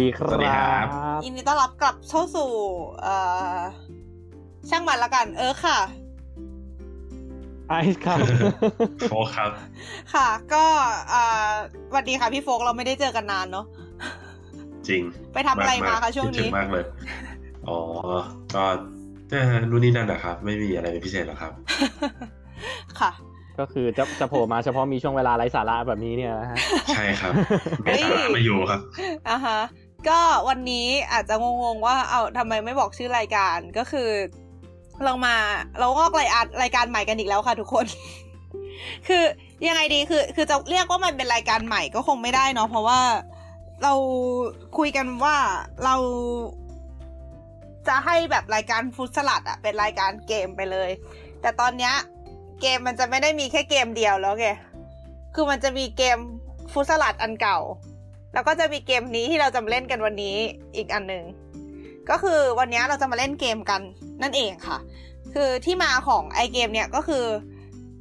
ดีคสวัสดีครัรับบยินดีต้อนรับกลับเข้าสู่ เอ่อ ช่างมันละกัน เออค่ะ ไอซ์ครับโฟครับ ค่ะ ก็เอ่อสวัสดีค่ะพี่โฟกเราไม่ได้เจอกันนานเนาะ จริง ไปทำอะไรมาคะช่วงคิดถึนี้งมากเลย อ๋อ ก็เอ่อรุ่นนี้นั่นนะครับ ไม่มีอะไรเป็นพิเศษหรอกครับ ค่ะก็คือจะจะโผล่มาเฉพาะมีช่วงเวลาไร้สาระแบบนี้เนี่ยนะฮะใช่ครับเฮ้ไม่ยสาระไม่อยู่ครับอะฮะ ก็วันนี้อาจจะงงๆว่าเอาทำไมไม่บอกชื่อรายการก็คือ เรามาเรางอกรายการรายการใหม่กันอีกแล้วค่ะทุกคน คือยังไงดีคือ คือจะเรียกว่ามันเป็นรายการใหม่ก็คงไม่ได้เนาะเพราะว่าเราคุยกันว่าเราจะให้แบบรายการฟุตสลัดอะเป็นรายการเกมไปเลย แต่ตอนเนี้ยเกมมันจะไม่ได้มีแค่เกมเดียวแล้วไงคือมันจะมีเกมฟุตสลัดอันเก่า แล้วก็จะมีเกมนี้ที่เราจะมาเล่นกันวันนี้อีกอันหนึ่งก็คือวันนี้เราจะมาเล่นเกมกันนั่นเองค่ะ คือที่มาของไอเกมเนี่ยก็คือ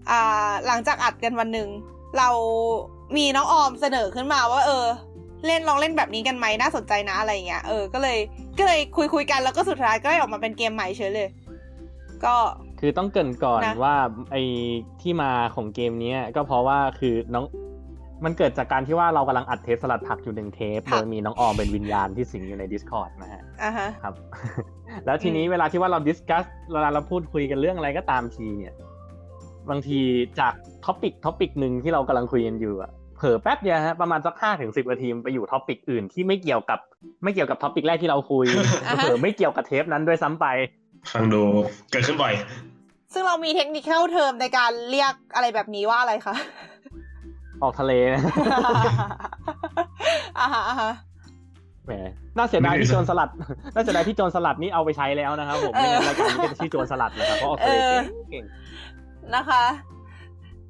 อ่าหลังจากอัดกันวันหนึ่งเรามีน้องออมเสนอขึ้นมาว่า เออ เล่นลองเล่นแบบนี้กันไหมน่าสนใจนะอะไรเงี้ยเออก็เลยก็เลยคุยคุยกันแล้วก็สุดท้ายก็ได้ออกมาเป็นเกมใหม่เฉยเลย ก็คือต้องเกริ่นก่อนนะว่าไอที่มาของเกมเนี้ยก็เพราะว่าคือน้อง มันเกิดจากการที่ว่าเรากำลังอัดเทปสลัดผักอยู่หนึ่งเทปโดยมีน้องออมเป็นวิญญาณที่สิงอยู่ใน Discord นะฮะอะฮะครับ แล้วทีนี้อืมเวลาที่ว่าเรา discuss เวลาเราพูดคุยกันเรื่องอะไรก็ตามทีเนี่ย บางทีจาก topic topic หนึ่งที่เรากำลังคุยกันอยู่อะเผลอแป๊บเดียวฮะประมาณสักห้าถึงสิบนาทีไปอยู่ topic อื่นที่ไม่เกี่ยวกับไม่เกี่ยวกับ topic แรกที่เราคุยอ่าฮะเผลอไม่เกี่ยวกับเทปนั้นด้วยซ้ำไปฟังดูเกิดขึ้นบ่อย ซึ่งเรามีเทคนิคเข้าเทอมในการเรียกอะไรแบบนี้ว่าอะไรคะ ออกทะเลนะอ่าฮะอ่าฮะแหมน่าเสียดายไม่ที่ได้โจรสลัด น่าเสียดายที่โจรสลัดนี่เอาไปใช้แล้วนะครับผมเออไม่งั้นรายการนี้ก็จะชื่อโจรสลัดนะครับเพราะออกทะเลเออเก่งนะคะ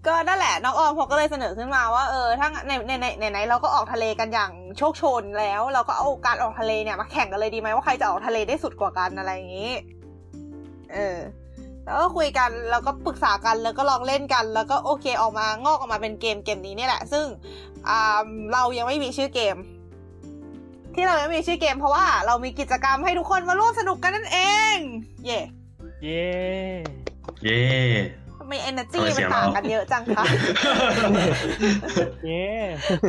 ก็นั่นแหละน้องออมเขาก็เลยเสนอขึ้นมาว่าเออถ้าในในในในไหนๆเราก็ออกทะเลกันอย่างโชคโชนแล้ว เราก็เอาการออกทะเลเนี่ยมาแข่งกันเลยดีไหมว่าใครจะออกทะเลได้สุดกว่ากันอะไรอย่างนี้ เออ แล้วก็คุยกันแล้วก็ปรึกษากันแล้วก็ลองเล่นกัน แล้วก็โอเคออกมางอกออกมาเป็นเกมเกมนี้เนี่ยแหละ ซึ่งอ่าเรายังไม่มีชื่อเกม ที่เรายังไม่มีชื่อเกม เพราะว่าเรามีกิจกรรมให้ทุกคนมาร่วมสนุกกันนั่นเอง เย่เย้เย้ทำไมเอเนอร์จีทำไมมัเสีนยงต่างเรากันเยอะจังคะเย้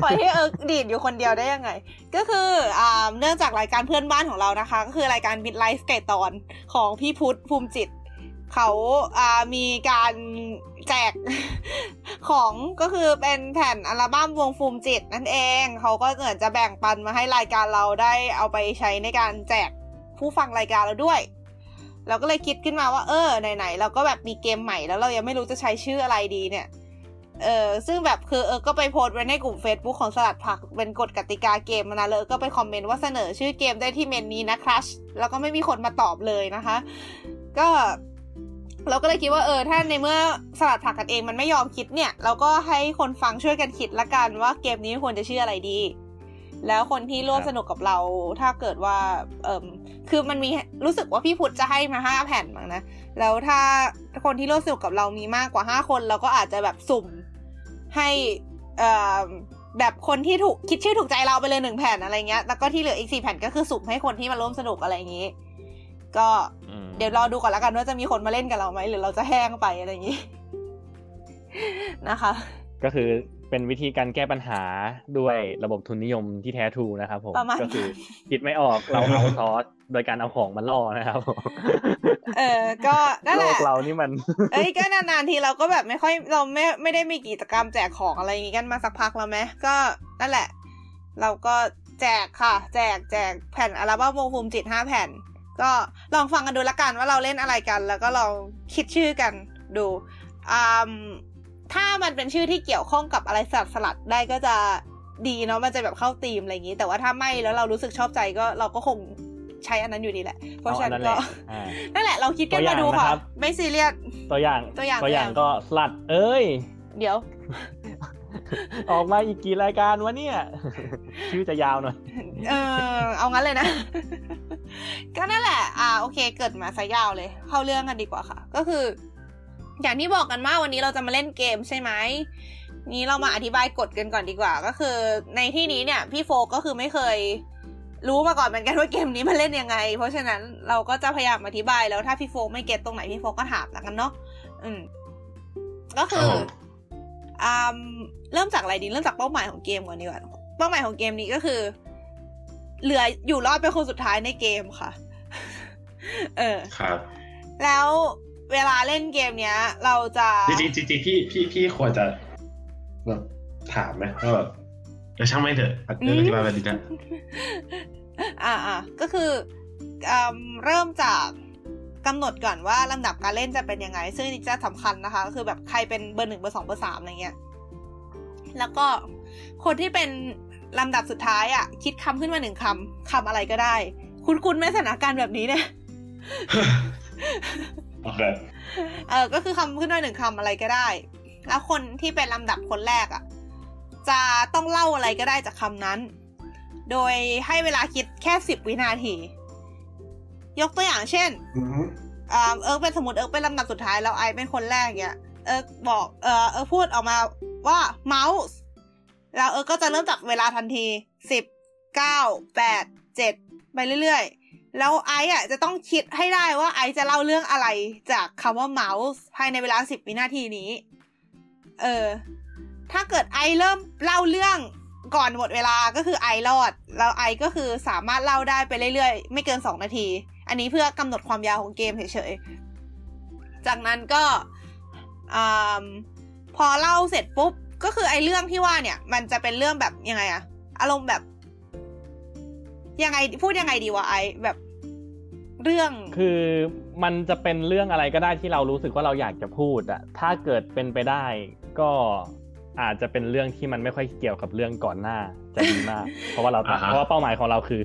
ปล่อยให้เอิร์กดีดอยู่คนเดียวได้ยังไง ก็คืออ่าเนื่องจากรายการเพื่อนบ้านของเรานะคะ ก็คือรายการมิดไลฟ์ไก่ตอนของพี่พุทธภูมิจิต เขาอ่ามีการแจกของก็คือเป็นแผ่นอัลบั้มวงฟูมจิตนั่นเอง เขาก็เหมือนจะแบ่งปันมาให้รายการเราได้เอาไปใช้ในการแจกผู้ฟังรายการเราด้วย เราก็เลยคิดขึ้นมาว่าเออไหนๆเราก็แบบมีเกมใหม่แล้วเรายังไม่รู้จะใช้ชื่ออะไรดีเนี่ยเออซึ่งแบบคือเออก็ไปโพสต์ไว้ในกลุ่ม Facebook ของสลัดผักเป็นกฎกติกาเกมนะเลยก็ไปคอมเมนต์ว่าเสนอชื่อเกมได้ที่เมนนี้นะครัชแล้วก็ไม่มีคนมาตอบเลยนะคะ ก็ เราก็เลยคิดว่าเออถ้าในเมื่อสลัดผักกันเองมันไม่ยอมคิดเนี่ย เราก็ให้คนฟังช่วยกันคิดละกันว่าเกมนี้ควรจะชื่ออะไรดี แล้วคนที่ร่วมสนุกกับเราถ้าเกิดว่าเอิมคือมันมีรู้สึกว่าพี่พุทธจะให้มาห้าแผ่นมั้งนะแล้วถ้าคนที่ร่วมสนุกกับเรามีมากกว่าห้าคน เราก็อาจจะแบบสุ่มให้เอ่อแบบคนที่ถูกคิดชื่อถูกใจเราไปเลยหนึ่งแผ่นอะไรเงี้ย แล้วก็ที่เหลืออีกสี่แผ่นก็คือสุ่มให้คนที่มาร่วมสนุกอะไรอย่างงี้ ก็อืมเดี๋ยวรอดูก่อนละกันว่าจะมีคนมาเล่นกับเราไหมหรือเราจะแห้งไปอะไรอย่างงี้นะคะ ก็คือเป็นวิธีการแก้ปัญหาด้วยระบบทุนนิยมที่แท้ทรูนะครับผมประมาณก็คือคิดไม่ออกเราเอาซอสโดยการเอาของมาล่อนะครับผมเออก็นั่นโลแหละกเรานี่มัน เอ้ยก็นานๆทีเราก็แบบไม่ค่อยเราไม่ไม่ได้มีกิจกรรมแจกของอะไรอย่างงี้กันมาสักพักแล้วไหมก็นั่นแหละ เราก็แจกค่ะ แจกแจกแผ่นอัลบั้มวงภูมิจิตห้าแผ่น ก็ลองฟังกันดูละกันว่าเราเล่นอะไรกัน แล้วก็ลองคิดชื่อกันดูอ่าถ้ามันเป็นชื่อที่เกี่ยวข้องกับอะไรสลัดสลัดได้ก็จะดีเนาะมันจะแบบเข้าธีมอะไรอย่างงี้ แต่ว่าถ้าไม่แล้วเรารู้สึกชอบใจก็เราก็คงใช้อันนั้นอยู่ดีแหละ เพราะเอาฉะอันนั้นั้นนแหก็ละอ่านั่นแหละเราคิดกันตัวอมาย่างดูค่ะนะครับไม่ซีเรียสตัวอย่างตัวอย่างตัวอย่างตัวอย่างก็สลัด เอ้ย เดี๋ยว ออกมาอีกกี่รายการวะเนี่ยชื่อจะยาวหน่อย เออเอางั้นเลยนะ ก็นั่นแหละ อ่าโอเค เกิดมาซะยาวเลย เข้าเรื่องกันดีกว่าค่ะ ก็คือ อย่างที่บอกกันว่าวันนี้เราจะมาเล่นเกมใช่ไหมนี้เรามาอธิบายกฎกันก่อนดีกว่า ก็คือ ในที่นี้เนี่ย พี่โฟกก็คือไม่เคยรู้มาก่อนเหมือนกันว่าเกมนี้มันเล่นยังไง เพราะฉะนั้นเราก็จะพยายามอธิบายแล้วถ้าพี่โฟกไม่เก็ตตรงไหนพี่โฟกก็ถามแล้วกันเนาะอืม ก็คือครับผมอ่า เริ่มจากอะไรดีเริ่มจากเป้าหมายของเกมก่อนดีกว่าเป้าหมายของเกมนี้ก็คือ เหลืออยู่รอดเป็นคนสุดท้ายในเกมค่ะ เออครับ แล้วเวลาเล่นเกมเนี้ย เราจะจริงๆจริงๆพี่พี่พี่ควรจะแบบถามไหมว่าแบบเออช่างไม่เถอะเรื่องอธิบายไปดีนะอ่าอ่าก็คืออืมเริ่มจาก กำหนดก่อนว่าลำดับการเล่นจะเป็นยังไง ซึ่งนี่จะสำคัญนะคะ ก็คือแบบใครเป็นเบอร์หนึ่งเบอร์สองเบอร์สามอะไรเงี้ย แล้วก็คนที่เป็นลำดับสุดท้ายอะ คิดคำขึ้นมาหนึ่งคำคำอะไรก็ได้ คุ้นคุ้นไหมสถานการณ์แบบนี้เนี่ยโอเคเออก็คือคำขึ้นมาหนึ่งคำอะไรก็ได้ แล้วคนที่เป็นลำดับคนแรกอะ่ะ จะต้องเล่าอะไรก็ได้จากคำนั้น โดยให้เวลาคิดแค่สิบวินาที ยกตัวอย่างเช่นอือฮึอ่าเอิร์กเป็นสมมติเอิร์กเป็นลำดับสุดท้ายแล้วไอซ์เป็นคนแรกเนี่ยเอิร์กบอกเออเอิร์กพูดออกมาว่าเมาส์แล้วเอิร์กก็จะเริ่มจับเวลาทันทีสิบเก้าแปดเจ็ดไปเรื่อยๆ แล้วไอซ์อะจะต้องคิดให้ได้ว่าไอซ์จะเล่าเรื่องอะไรจากคำว่าเมาส์ภายในเวลาสิบวินาทีนี้ เออ ถ้าเกิดไอซ์เริ่มเล่าเรื่องก่อนหมดเวลาก็คือไอซ์รอด แล้วไอซ์ก็คือสามารถเล่าได้ไปเรื่อยๆ ไม่เกินสองนาที อันนี้เพื่อกำหนดความยาวของเกมเฉยๆ จากนั้นก็อ่าพอเล่าเสร็จปุ๊บ ก็คือไอ้เรื่องที่ว่าเนี่ย มันจะเป็นเรื่องแบบยังไงอะอารมณ์แบบ ยังไงพูดยังไงดีวะไอแบบเรื่อง คือมันจะเป็นเรื่องอะไรก็ได้ที่เรารู้สึกว่าเราอยากจะพูดอะถ้าเกิดเป็นไปได้ ก็อาจจะเป็นเรื่องที่มันไม่ค่อยเกี่ยวกับเรื่องก่อนหน้าจะดีมาก เพราะว่าเราตั้งเพราะว่าเป้าหมายของเราคือ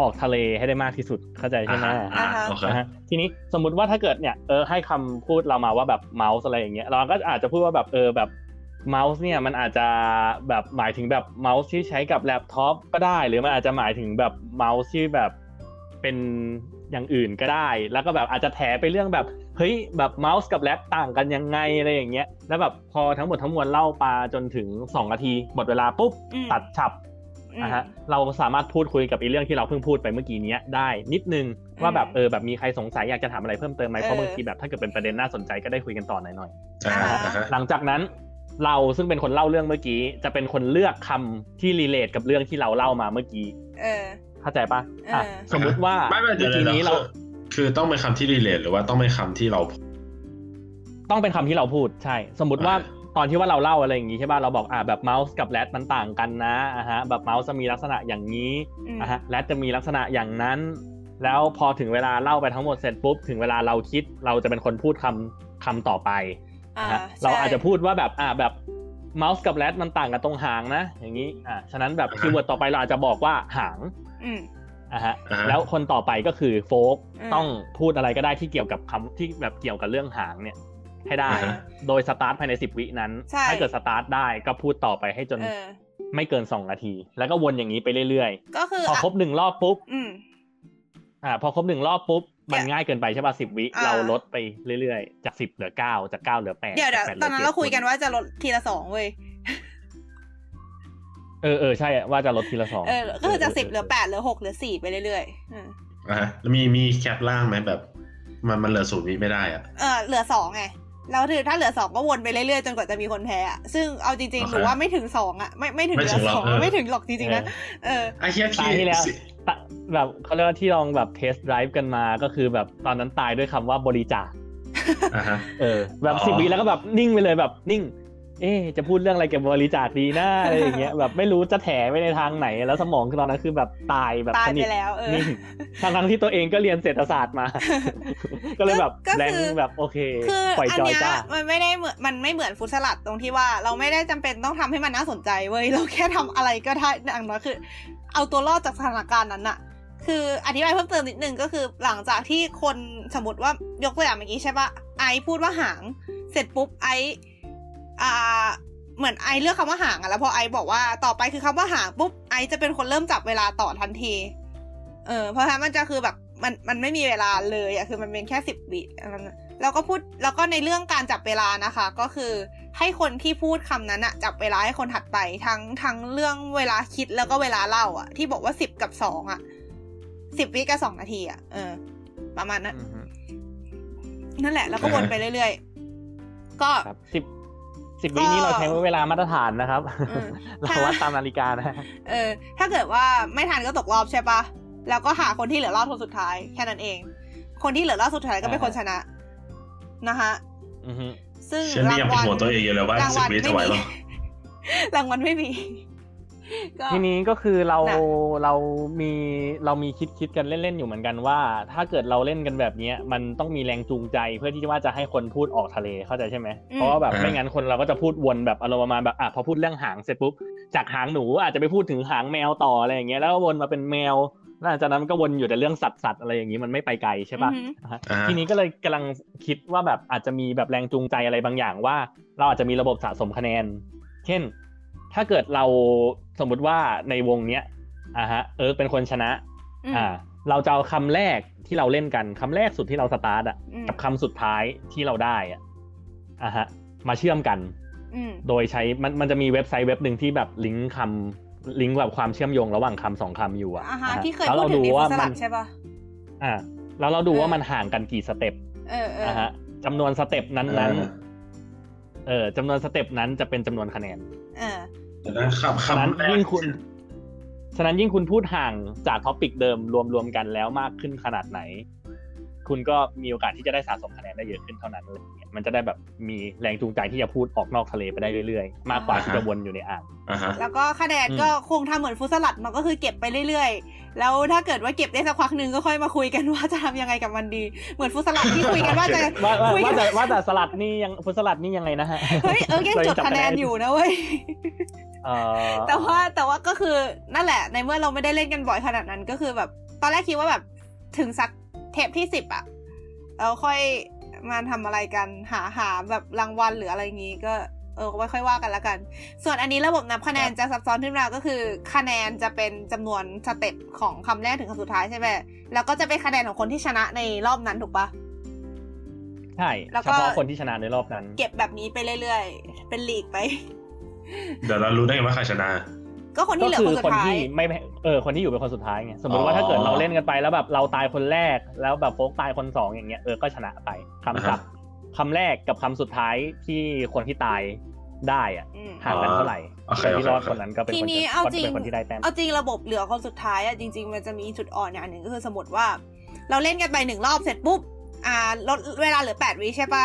ออกทะเลให้ได้มากที่สุดเข้าใจใช่ไหมอ่าฮะโอเคนะฮะทีนี้สมมติว่าถ้าเกิดเนี่ยเออให้คำพูดเรามาว่าแบบเมาส์อะไรอย่างเงี้ยเราก็อาจจะพูดว่าแบบเออแบบเมาส์เนี่ยมันอาจจะแบบหมายถึงแบบเมาส์ที่ใช้กับแล็ปท็อปก็ได้ หรือมันอาจจะหมายถึงแบบเมาส์ที่แบบเป็นอย่างอื่นก็ได้ แล้วก็แบบอาจจะแถไปเรื่องแบบเฮ้ยแบบเมาส์กับ rat ต่างกันยังไงอะไรอย่างเงี้ย แล้วแบบพอทั้งหมดทั้งมวลเล่าไปจนถึง2นาทีหมดเวลาปุ๊บอืมตัดฉับอืม นะฮะเราสามารถพูดคุยกับอีเรื่องที่เราเพิ่งพูดไปเมื่อกี้เนี้ยได้นิดนึงว่าแบบอืมเออแบบมีใครสงสัยอยากจะถามอะไรเพิ่มเติมไหมเพเอราะอบางทีแบบถ้าเกิดเป็นประเด็นน่าสนใจก็ได้คุยกันต่อหน่อยอ่าอ่าอ่าฮะๆหลังจากนั้นเราซึ่งเป็นคนเล่าเรื่องเมื่อกี้ จะเป็นคนเลือกคำที่ relate กับเรื่องที่เราเล่ามาเมื่อกี้เออเข้าใจปะอะเออสมมุติว่าไม่ไม่เดี๋เมื่ยวอกี้เดี๋ยวนี้เราคือคือต้องเป็นคำที่ relate หรือว่าต้องเป็นคำที่เรา ต้องเป็นคำที่เราพูดใช่ สมมติว่าอ่า ตอนที่ว่าเราเล่าอะไรอย่างงี้ใช่ป่ะเราบอกอ่าแบบเมาส์กับ rat มันต่างกันนะอะฮะแบบเมาส์จะมีลักษณะอย่างนี้อืมอะฮะแรดจะมีลักษณะอย่างนั้น แล้วพอถึงเวลาเล่าไปทั้งหมดเสร็จปุ๊บถึงเวลาเราคิดเราจะเป็นคนพูดคำคำต่อไปอ่านะฮะใช่เราอาจจะพูดว่าแบบอ่าแบบเมาส์กับ rat มันต่างกันตรงหางนะ อย่างนี้อ่าฉะนั้นแบบอ่าฮะคีย์เวิร์ดต่อไปเราอาจจะบอกว่าหางอืมอะฮะอ่าฮะแล้วคนต่อไปก็คือโฟกอืมต้องพูดอะไรก็ได้ที่เกี่ยวกับคำที่แบบเกี่ยวกับเรื่องหางเนี่ย ให้ได้อ่าฮะโดยสตาร์ทภายในสิบวินั้นใช่ถ้าเกิดสตาร์ทได้ก็พูดต่อไปให้จนเออไม่เกินสองนาที แล้วก็วนอย่างนี้ไปเรื่อยก็คือๆพอครบหนึ่งรอบปุ๊บอืมอ่า พอครบหนึ่งรอบปุ๊บ มันเนี่ยง่ายเกินไปใช่ป่ะสิบวิอ่าเราลดไปเรื่อยๆ จากสิบเหลือเก้าจากเก้าเหลือแปดเดี๋ยวเดี๋ยวจกแปหตลือนนั้นจ็ดเราคุยกันว่าจะลดทีละสองเว้ยเออเออใช่ว่าจะลดทีละสองเออก็คือจากสิบเหลือแปดเหลือหกเหลือสี่ไปเรื่อยๆอืมอ่าฮะแล้วมีมีแคปล่างไหมแบบ มันมันเหลือศูนย์นี้ไม่ได้อะเออเหลือสองไง แล้วถือถ้าเหลือสองก็วนไปเรื่อยๆจนกว่าจะมีคนแพ้อะซึ่งเอาจริงๆโอเคหนูว่าไม่ถึงสองอะไม่ไม่ถึงไม่เหลืถึองหรอกสองเออไม่ถึงหรอกจริงๆนะเออไอ้เฮียตายที่แล้วตะแบบเขาเรียกว่าที่ลองแบบเทสไดรฟ์กันมาก็คือแบบตอนนั้นตายด้วยคำว่าบริจาคอ่าฮะเออ แบบอ๋อสิบวิแล้วก็แบบนิ่งไปเลยแบบนิ่ง เอ๊ะจะพูดเรื่องอะไรเกี่ยวกับบริจาคดีนะอะไรอย่างเงี้ยแบบไม่รู้จะแถไปในทางไหน แล้วสมองคือตอนนั้นคือแบบตายแบบตายสไปนิทแล้วเออนิ่งทั้งทั้งๆที่ตัวเองก็เรียนเศรษฐศาสตร์มา ก็เลยแบบก็คือแรงแบบโอเคคือปล่อยอันจอยเนี้ยจ้ามันไม่ได้เหมือนมันไม่เหมือนฟุตสลัดตรงที่ว่าเราไม่ได้จำเป็นต้องทำให้มันน่าสนใจเว้ยเราแค่ทำอะไรก็ได้อย่างน้อยคือ เอาตัวรอดจากสถานการณ์นั้นอะคืออธิบายเพิ่มเติมนิดนึงก็คือหลังจากที่คนสมมติว่ายกตัวอย่างเมื่อกี้ใช่ปะไอพูดว่าหาง เสร็จปุ๊บไอ อ่าเหมือนไอเลือกคำว่าหางอะแล้วพอไอบอกว่าต่อไปคือคำว่าหางปุ๊บไอจะเป็นคนเริ่มจับเวลาต่อทันที เออ เพราะฉะนั้นมันจะคือแบบมันมันไม่มีเวลาเลยอะคือมันเป็นแค่สิบวิอันนั้นอะแล้วก็พูดแล้วก็ในเรื่องการจับเวลานะคะ ก็คือให้คนที่พูดคำนั้นอะจับเวลาให้คนถัดไปทั้งทั้งเรื่องเวลาคิดแล้วก็เวลาเล่าอะที่บอกว่าสิบกับสองอะสิบวิกับสองนาทีอะเออ ประมาณนั้นอือฮึนั่นแหละ แล้วก็วนไปเรื่อยๆ ก็ครับสิบ สิบวินี้เราใช้เวลามาตรฐานนะครับอืมเราวัดตามนาฬิกานะเออ ถ้าเกิดว่าไม่ทันก็ตกรอบใช่ปะแล้วก็หาคนที่เหลือรอบคนสุดท้ายแค่นั้นเอง คนที่เหลือรอบสุดท้ายก็เป็นคนชนะนะคะอือฮึซึ่งฉันนี่ยังเป็นห่วงตัวเองอยู่เลยว่าราสิวับลวิไม่จะไหวมีหรอรางวัลไม่มี ก็ทีนี้ก็คือเราน่ะเรามีเรามีคิดคิดกันเล่นๆอยู่เหมือนกันว่า ถ้าเกิดเราเล่นกันแบบเนี้ยมันต้องมีแรงจูงใจเพื่อที่ว่าจะให้คนพูดออกทะเลเข้าใจใช่ไหมเพราะว่าแบบไม่งั้นคนเราก็จะพูดวนแบบอารมณ์ประมาณแบบอะพอพูดเรื่องหางเสร็จปุ๊บจากหางหนูอาจจะไปพูดถึงหางแมวต่ออะไรอย่างเงี้ยแล้วก็วนมาเป็นแมวแล้วหลังจากนั้นก็วนอยู่แต่เรื่องสัตว์สัตว์อะไรอย่างงี้มันไม่ไปไกลใช่ปะอือฮึอ่าฮะอ่าทีนี้ก็เลยกำลังคิดว่าแบบอาจจะมีแบบแรงจูงใจอะไรบางอย่างว่า เราอาจจะมีระบบสะสมคะแนน เช่น ถ้าเกิดเราสมมุติว่าในวงเนี้ยอ่าฮะเออเป็นคนชนะอืมอ่า เราจะเอาคำแรกที่เราเล่นกันคำแรกสุดที่เราสตาร์ทอะอืมกับคำสุดท้ายที่เราได้อะอ่าฮะมาเชื่อมกันอืมโดยใช้มันมันจะมีเว็บไซต์เว็บหนึ่งที่แบบลิงก์คำลิงก์แบบความเชื่อมโยงระหว่างคำสองคำอยู่อะอ่าฮะอ่าฮะที่เคยแล้วพูดเราถึดูงในว่าฟุตสมัลันดใช่ปะอ่าแล้วเราดูเออว่ามันห่างกันกี่ stepเออเออนะฮะจำนวน step นั้นๆเออจำนวน step นั้นจะเป็นจำนวนคะแนน นะคำฉะนั้นคำแรกยิ่งคุณฉะนั้นยิ่งคุณพูดห่างจาก topic เดิมรวมๆกันแล้วมากขึ้นขนาดไหน คุณก็มีโอกาสที่จะได้สะสมคะแนนได้เยอะขึ้นเท่านั้นอะไรอย่างเงี้ยมันจะได้แบบมีแรงจูงใจที่จะพูดออกนอกทะเลไปได้เรื่อยๆ มากกว่าที่จะวนอยู่ในอ่างอ่าฮะแล้วก็คะแนนอืมก็คงทำเหมือนฟุตสลัดมันก็คือเก็บไปเรื่อยๆ แล้วถ้าเกิดว่าเก็บได้สักพักหนึ่งก็ค่อยมาคุยกันว่าจะทำยังไงกับมันดี เหมือนฟุตสลัดที่คุยกันว่าจะว่าว่าคุยกันว่าแต่ว่าแต่สลัดนี่ยังฟุตสลัดนี่ยังไงนะฮะเฮ้ยเออยังจดคะแนนอยู่นะเว้ยเออแต่ว่าแต่ว่าก็คือนั่นแหละในเมื่อเราไม่ได้เล่นกันบ่อยขนาดนั้นก็คือแบบตอนแรกคิดว่าแบบถึงสัก เทปที่สิบอะเราค่อยมาทำอะไรกันหาหาแบบรางวัลหรืออะไรอย่างงี้ก็เออไม่ค่อยว่ากันละกัน ส่วนอันนี้ระบบนับคะแนนจะซับซ้อนขึ้นมาก็คือ คะแนนจะเป็นจำนวน stepของคำแรกถึงคำสุดท้ายใช่ไหมแล้วก็จะเป็นคะแนนของคนที่ชนะในรอบนั้นถูกปะใช่แล้วเฉก็พาะคนที่ชนะในรอบนั้น เก็บแบบนี้ไปเรื่อยๆ เป็นลีกไป เดี๋ยวเรารู้ได้ไงว่าใครชนะ ก็คนที่เหลือก็คคืนสุคนดท้ายที่ไม่เออคนที่อยู่เป็นคนสุดท้ายไงสมมติอ๋ว่าอถ้าเกิดเราเล่นกันไปแล้วแบบเราตายคนแรกแล้วแบบโฟกตายคนสองอย่างเงี้ยเออก็ชนะไปคำอ่าจัฮะบคำแรกกับคำสุดท้ายที่คนที่ตายได้อะอืมห่างกันเท่าไหร่โอเคคนที่รอดโอเคคนนั้นก็เป็นทีคนนี้จะเอาก็จริงเป็นคนที่ได้แต้มเอาจริงระบบเหลือคนสุดท้ายอะจริง ๆ มันจะมีจุดอ่อนอย่างหนึ่งก็คือสมมติว่า เราเล่นกันไปหนึ่งรอบเสร็จปุ๊บอ่าลดเวลาเหลือแปดวิใช่ปะ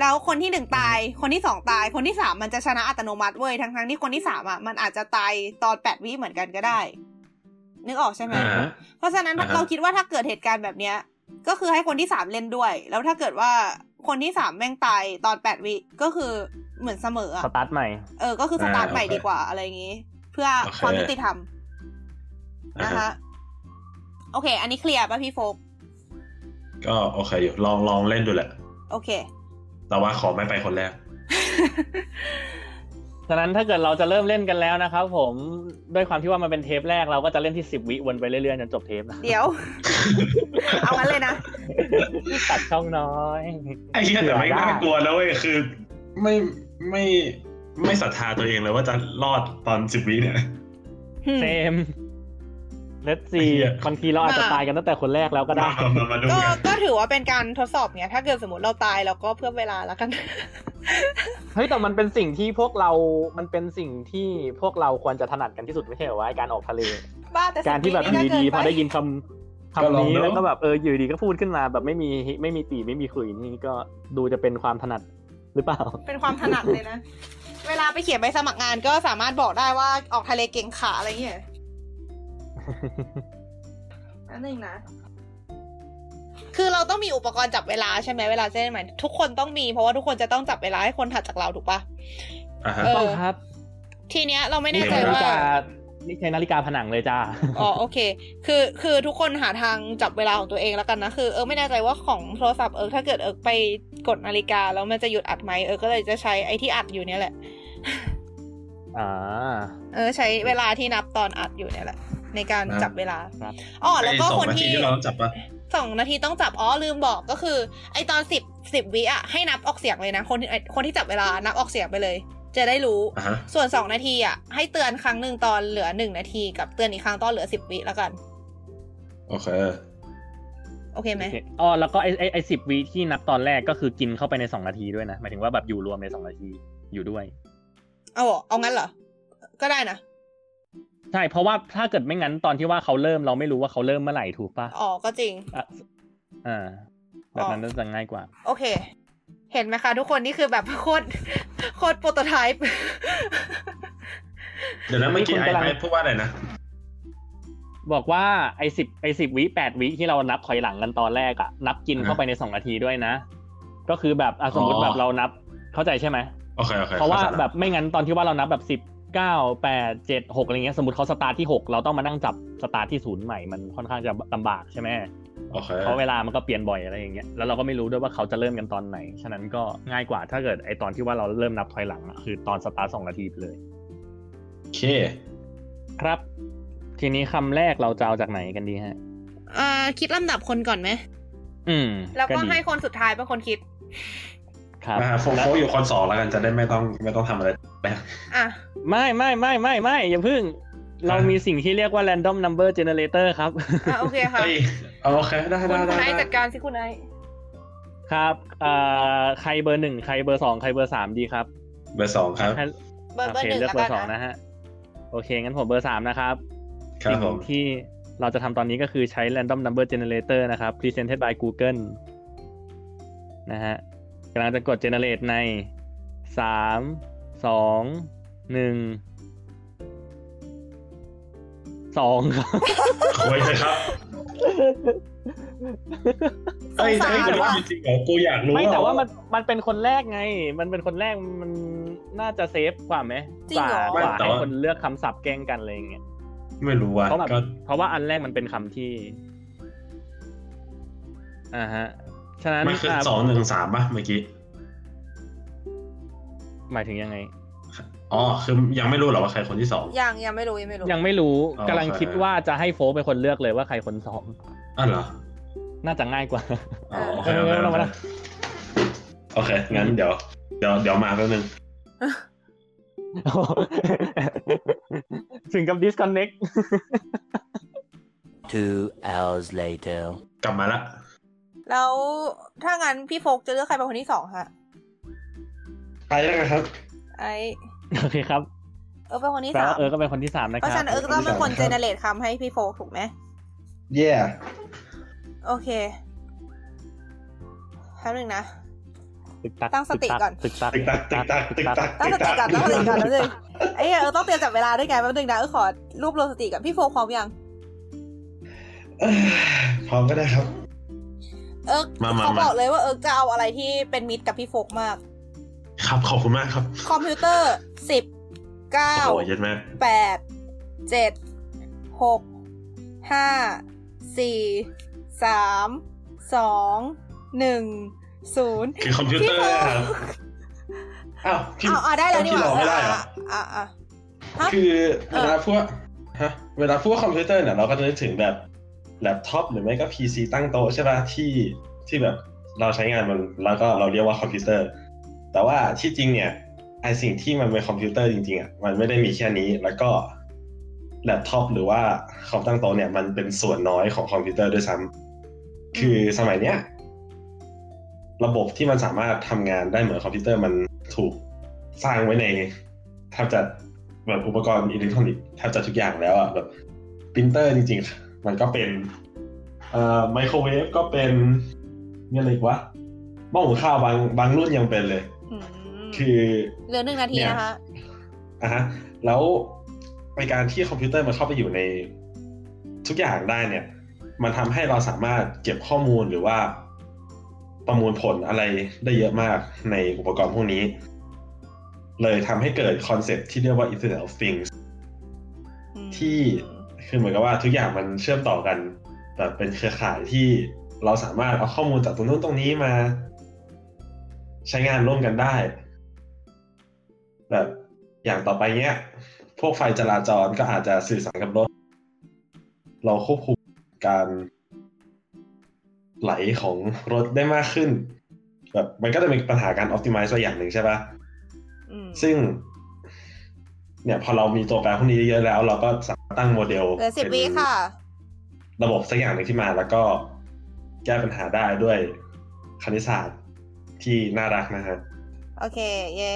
แล้วคนที่หนึ่งตาย คนที่สองตาย คนที่สามมันจะชนะอัตโนมัติเว้ย ทั้งทั้งๆที่คนที่สามอะมันอาจจะตายตอนแปดวิเหมือนกันก็ได้ นึกออกใช่ไหมอ่าฮะเพราะฉะนั้นอ่าฮะเราคิดว่าถ้าเกิดเหตุการณ์แบบเนี้ย ก็คือให้คนที่สามเล่นด้วย แล้วถ้าเกิดว่าคนที่สามแม่งตายตอนแปดวิ ก็คือเหมือนเสมออะตาร์ทใหม่ เออ ก็คือสตาร์ทอ่าใหม่โอเคดีกว่าอะไรอย่างงี้ เพื่อโอเคความยุติธรรมอ่านะฮะคะ โอเค อันนี้เคลียร์ป่ะพี่โฟก ก็โอเคอยู่ลองลองเล่นดูแหละ โอเค แต่ว่าขอไม่ไปคนแรกฉะนั้นถ้าเกิดเราจะเริ่มเล่นกันแล้วนะครับผมด้วยความที่ว่ามันเป็นเทปแรกเราก็จะเล่นที่สิบวิวนไปเรื่อยๆจนจบเทปนะเดี๋ยว เอางั้นเลยนะตัดช่องน้อยไอ้เหี้ยแต่ไม่เผื่อได้น่ากลัวนะเว้ยคือ ไม่ไม่ไม่ศรัทธาตัวเองเลยว่าจะรอดตอนสิบวิเนี่ยเซม เลตซีไอ้เหี้ยบางทีเราอาจจะมาตายกันตั้งแต่คนแรกแล้วก็ได้มามามาดูก็กันก็ถือว่าเป็นการทดสอบเนี่ย ถ้าเกิดสมมติเราตายเราก็เพื่อเวลาแล้วกันเฮ้ยแต่มันเป็นสิ่งที่พวกเรา มันเป็นสิ่งที่พวกเราควรจะถนัดกันที่สุดไม่ใช่เหรอวะไอ้การออกทะเลบ้าแต่การที่แบบอสิยู่ปีดีนี่ๆพก็อเกินได้ปยินคำคำนี้แล้วก็แบบเอออยู่ดีก็พูดขึ้นมาแบบไม่มีไม่มีตีไม่มีคุยนี่ก็ดูจะเป็นความถนัดหรือเปล่า เป็นความถนัดเลยนะ เวลาไปเขียนใบสมัครงานก็สามารถบอกได้ว่าออกทะเลเก่งขาอะไรอย่างเงี้ย นั่นเองนะ คือเราต้องมีอุปกรณ์จับเวลาใช่ไหมเวลาจะเล่นใหม่ทุกคนต้องมีเพราะว่าทุกคนจะต้องจับเวลาให้คนถัดจากเราถูกปะอ่าฮะเออต้องครับ ทีเนี้ยเราไม่แน่ใจนาฬิว่ากานี่ใช้นาฬิกาผนังเลยจ้า อ๋อโอเค คือคือทุกคนหาทางจับเวลาของตัวเองแล้วกันนะ คือเออไม่แน่ใจว่าของโทรศัพท์เออถ้าเกิดเออไปกดนาฬิกาแล้วมันจะหยุดอัดไหมเออก็เลยจะใช้ไอ้ที่อัดอยู่เนี่ยแหละ อ่า เออใช้เวลาที่นับตอนอัดอยู่เนี่ยแหละ ในการอ่าจับเวลาครับอ๋อแล้วก็ไอ้สองคนนาทีที่ที่เราต้องจับปะสองนาทีต้องจับอ๋อลืมบอกก็คือ ไอตอนสิบสิบวิอะให้นับออกเสียงเลยนะ คนที่ไอ้คนที่จับเวลานับออกเสียงไปเลย จะได้รู้อ่าฮะส่วนสองนาทีอะให้เตือนครั้งหนึ่งตอนเหลือหนึ่งนาทีกับเตือนอีกครั้งตอนเหลือสิบวิแล้วกัน โอเคโอเคไหมโอเคอ๋อแล้วก็ไอไอไอสิบวิที่นับตอนแรกก็คือกินเข้าไปในสองนาทีด้วยนะหมายถึงว่าแบบอยู่รวมในสองนาทีอยู่ด้วย เอาเหรอเอางั้นเหรอ ก็ได้นะ ใช่เพราะว่าถ้าเกิดไม่งั้นตอนที่ว่าเขาเริ่มเราไม่รู้ว่าเขาเริ่มเมื่อไหร่ถูกปะอ๋อก็จริงอะอ่าแบบนั้นน่าจะง่ายกว่า โอเค เห็นไหมคะทุกคนนี่คือแบบโคตรโคตร prototypeเดี๋ยวนะเมื่อกี้นี่ไอ้คุณกำลังไอ้พูดว่าอะไรนะบอกว่าไอสิบไอสิบวิแปดวิที่เรานับถอยหลังกันตอนแรกอะนับกินเข้าไปในสองนาทีด้วยนะ ก็คือแบบอะสมมติอ๋อแบบเรานับเข้าใจใช่ไหมโอเคโอเคเพราะว่าข้ใจลแบบไม่งั้นตอนที่ว่าเรานับแบบสิบ เก้าแปดเจ็ดหกอะไรเงี้ยสมมติเขาสตาร์ทที่หกเราต้องมานั่งจับสตาร์ทที่ศูนย์ใหม่มันค่อนข้างจะลำบากใช่ไหมโอเคเพราะเวลามันก็เปลี่ยนบ่อยอะไรอย่างเงี้ยแล้วเราก็ไม่รู้ด้วยว่าเขาจะเริ่มกันตอนไหน ฉะนั้นก็ง่ายกว่าถ้าเกิดไอตอนที่ว่าเราเริ่มนับถอยหลังอะคือตอนสตาร์ทสองนาทีไปเลยโอเค ครับ ทีนี้คำแรกเราจะเอาจากไหนกันดีฮะอ่าคิดลำดับคนก่อนไหมอืม แล้วก็ดีให้คนสุดท้ายเป็นคนคิด ครับอ่าโฟและโฟอยู่คนสองแล้วกันจะได้ไม่ต้องไม่ต้องทำอะไรไปอะไม่ไม่ไม่ไม่ไม่อย่าพึ่ง เรามีสิ่งที่เรียกว่า random number generator ครับอะโอเคค่ะเฮ้ยเอาโอเคได้คุณได้คุณได้ไอซ์ได้จัดการสิคุณไอซ์ครับเอ่อใครเบอร์หนึ่งใครเบอร์สองใครเบอร์สามดีครับ เบอร์สองครับให้เบอร์โอเบอร์เคหนึ่งเลือกแล้วเบอกันร์สองนะนะฮะโอเค งั้นผมเบอร์สามนะครับครับสิ่งผมที่เราจะทำตอนนี้ก็คือใช้ random number generator นะครับ presented by Google นะฮะ กำลังจะกด generate ในสามสองหนึ่งสองครับคุยเลยครับเอ้ยสงสารเอ้ยกูรู้ว่ะจริงๆเหรอกูอยากรู้ไม่แต่ว่าอะมันมันเป็นคนแรกไง มันเป็นคนแรกมันน่าจะเซฟกว่าไหมจริงกว่าเหรอกว่าให้คนเลือกคำศัพท์แกล้งกันอะไรอย่างเงี้ยไม่รู้ว่ะเพราะแบบก็เพราะว่าอันแรกมันเป็นคำที่อ่าฮะ ฉะนั้นมันคืออ่าสองหนึ่งสามป่ะเมื่อกี้ หมายถึงยังไง อ๋อ คือยังไม่รู้เหรอว่าใครคนที่สอง ยังยังไม่รู้ยังไม่รู้ ยังไม่รู้อ๋อกำลังโอเคคิดว่าจะให้โฟกเป็นคนเลือกเลยว่าใครคนสองอ้าวเหรอ น่าจะง่ายกว่าอ๋อโอเคเออโอเคเอามาโอเคละโอเค งั้นเดี๋ยว เดี๋ยวเดี๋ยวมาแป๊บนึงถึงกับ disconnect Two hours later. กลับมาละ แล้วถ้างั้นพี่โฟกจะเลือกใครเป็นคนที่สองฮะไปแล้วกันครับ ไอซ์โอเคครับ เออเป็นคนที่แปลสามว่าเออก็เป็นคนที่สามนะคเพรับราะฉะนั้นเออก็ต้องเป็นคนคเจรับเนเรตคำให้พี่โฟกถูกไหมเย่โอเคแป๊บนึงนะ ตึกตักตั้งสติก่อน ตึกตักติ๊กตักติ๊กตักติ๊กตักตั้งสติก่อนตั้งสติก่อนแล้วนึงไอ้เหี้ยเออต้องเตรียมจับเวลาด้วยไงแป๊บนึงนะเออขอรวบรวมสติก่อนพี่โฟกพร้อมยัง เอ้ยพร้อมก็ได้ครับ เออมามาเขามา บอกเลยว่าเออจะเอาอะไรที่เป็นมิตรกับพี่โฟกมาก ครับขอบคุณมากครับคอมพิวเตอร์สิบเก้า โอ้โหเย็นมากแปดเจ็ดหกห้าสี่สามสองหนึ่งศูนย์คือคอมพิวเตอร์ครับอ้าวพี่ เอาเอาได้แล้วนี่หพี่ว่าลองไม่ได้เหรอ อะอะ ฮะ คือเวลาพวกฮะเวลาพวกคอมพิวเตอร์เนี่ยเราก็จะนึกถึงแบบ แล็ปท็อปหรือไม่ก็ PC ตั้งโต๊ะใช่ป่ะที่ที่แบบเราใช้งานมันแล้วก็เราเรียกว่าคอมพิวเตอร์ แต่ว่าที่จริงเนี่ยไอสิ่งที่มันเป็นคอมพิวเตอร์จริงๆอะมันไม่ได้มีแค่นี้แล้วก็แล็ปท็อปหรือว่าคอมตั้งโต๊ะเนี่ยมันเป็นส่วนน้อยของคอมพิวเตอร์ด้วยซ้ำคือสมัยเนี้ยระบบที่มันสามารถทำงานได้เหมือนคอมพิวเตอร์มันถูกสร้างไว้ในแทบจะแบบอุปกรณ์อิเล็กทรอนิกส์แทบจะทุกอย่างแล้วอะแบบปรินเตอร์จริงๆ มันก็เป็นเอ่อไมโครเวฟก็เป็นนี่อะไรอีกวะหม้อหุงข้าวบางบางรุ่นยังเป็นเลยอืมคือเหลือหนึ่งนาทีเนี่ยนะคะอะฮะแล้วในการที่คอมพิวเตอร์มันเข้าไปอยู่ในทุกอย่างได้เนี่ย มันทำให้เราสามารถเก็บข้อมูลหรือว่า ประมวลผลอะไรได้เยอะมากในอุปกรณ์พวกนี้ เลยทำให้เกิดคอนเซ็ปต์ที่เรียกว่า Internet of Things อืมที่ คือเหมือนกับว่าทุกอย่างมันเชื่อมต่อกันแบบเป็นเครือข่ายที่เราสามารถเอาข้อมูลจากตรงนู้นตรงนี้มา ใช้งานร่วมกันได้ แบบอย่างต่อไปเนี้ย พวกไฟจราจรก็อาจจะสื่อสารกับรถ เราควบคุมการไหลของรถได้มากขึ้น แบบมันก็จะมีปัญหาการ optimize ไว้อย่างหนึ่งใช่ปะอืมซึ่ง เนี่ย พอเรามีตัวแปรพวกนี้เยอะแล้ว เราก็สามารถ ตั้งโมเดลเหลือสิบป็นวิค่ะ ระบบสักอย่างหนึ่งที่มาแล้วก็แก้ปัญหาได้ด้วยคณิตศาสตร์ที่น่ารักนะฮะโอเค เย่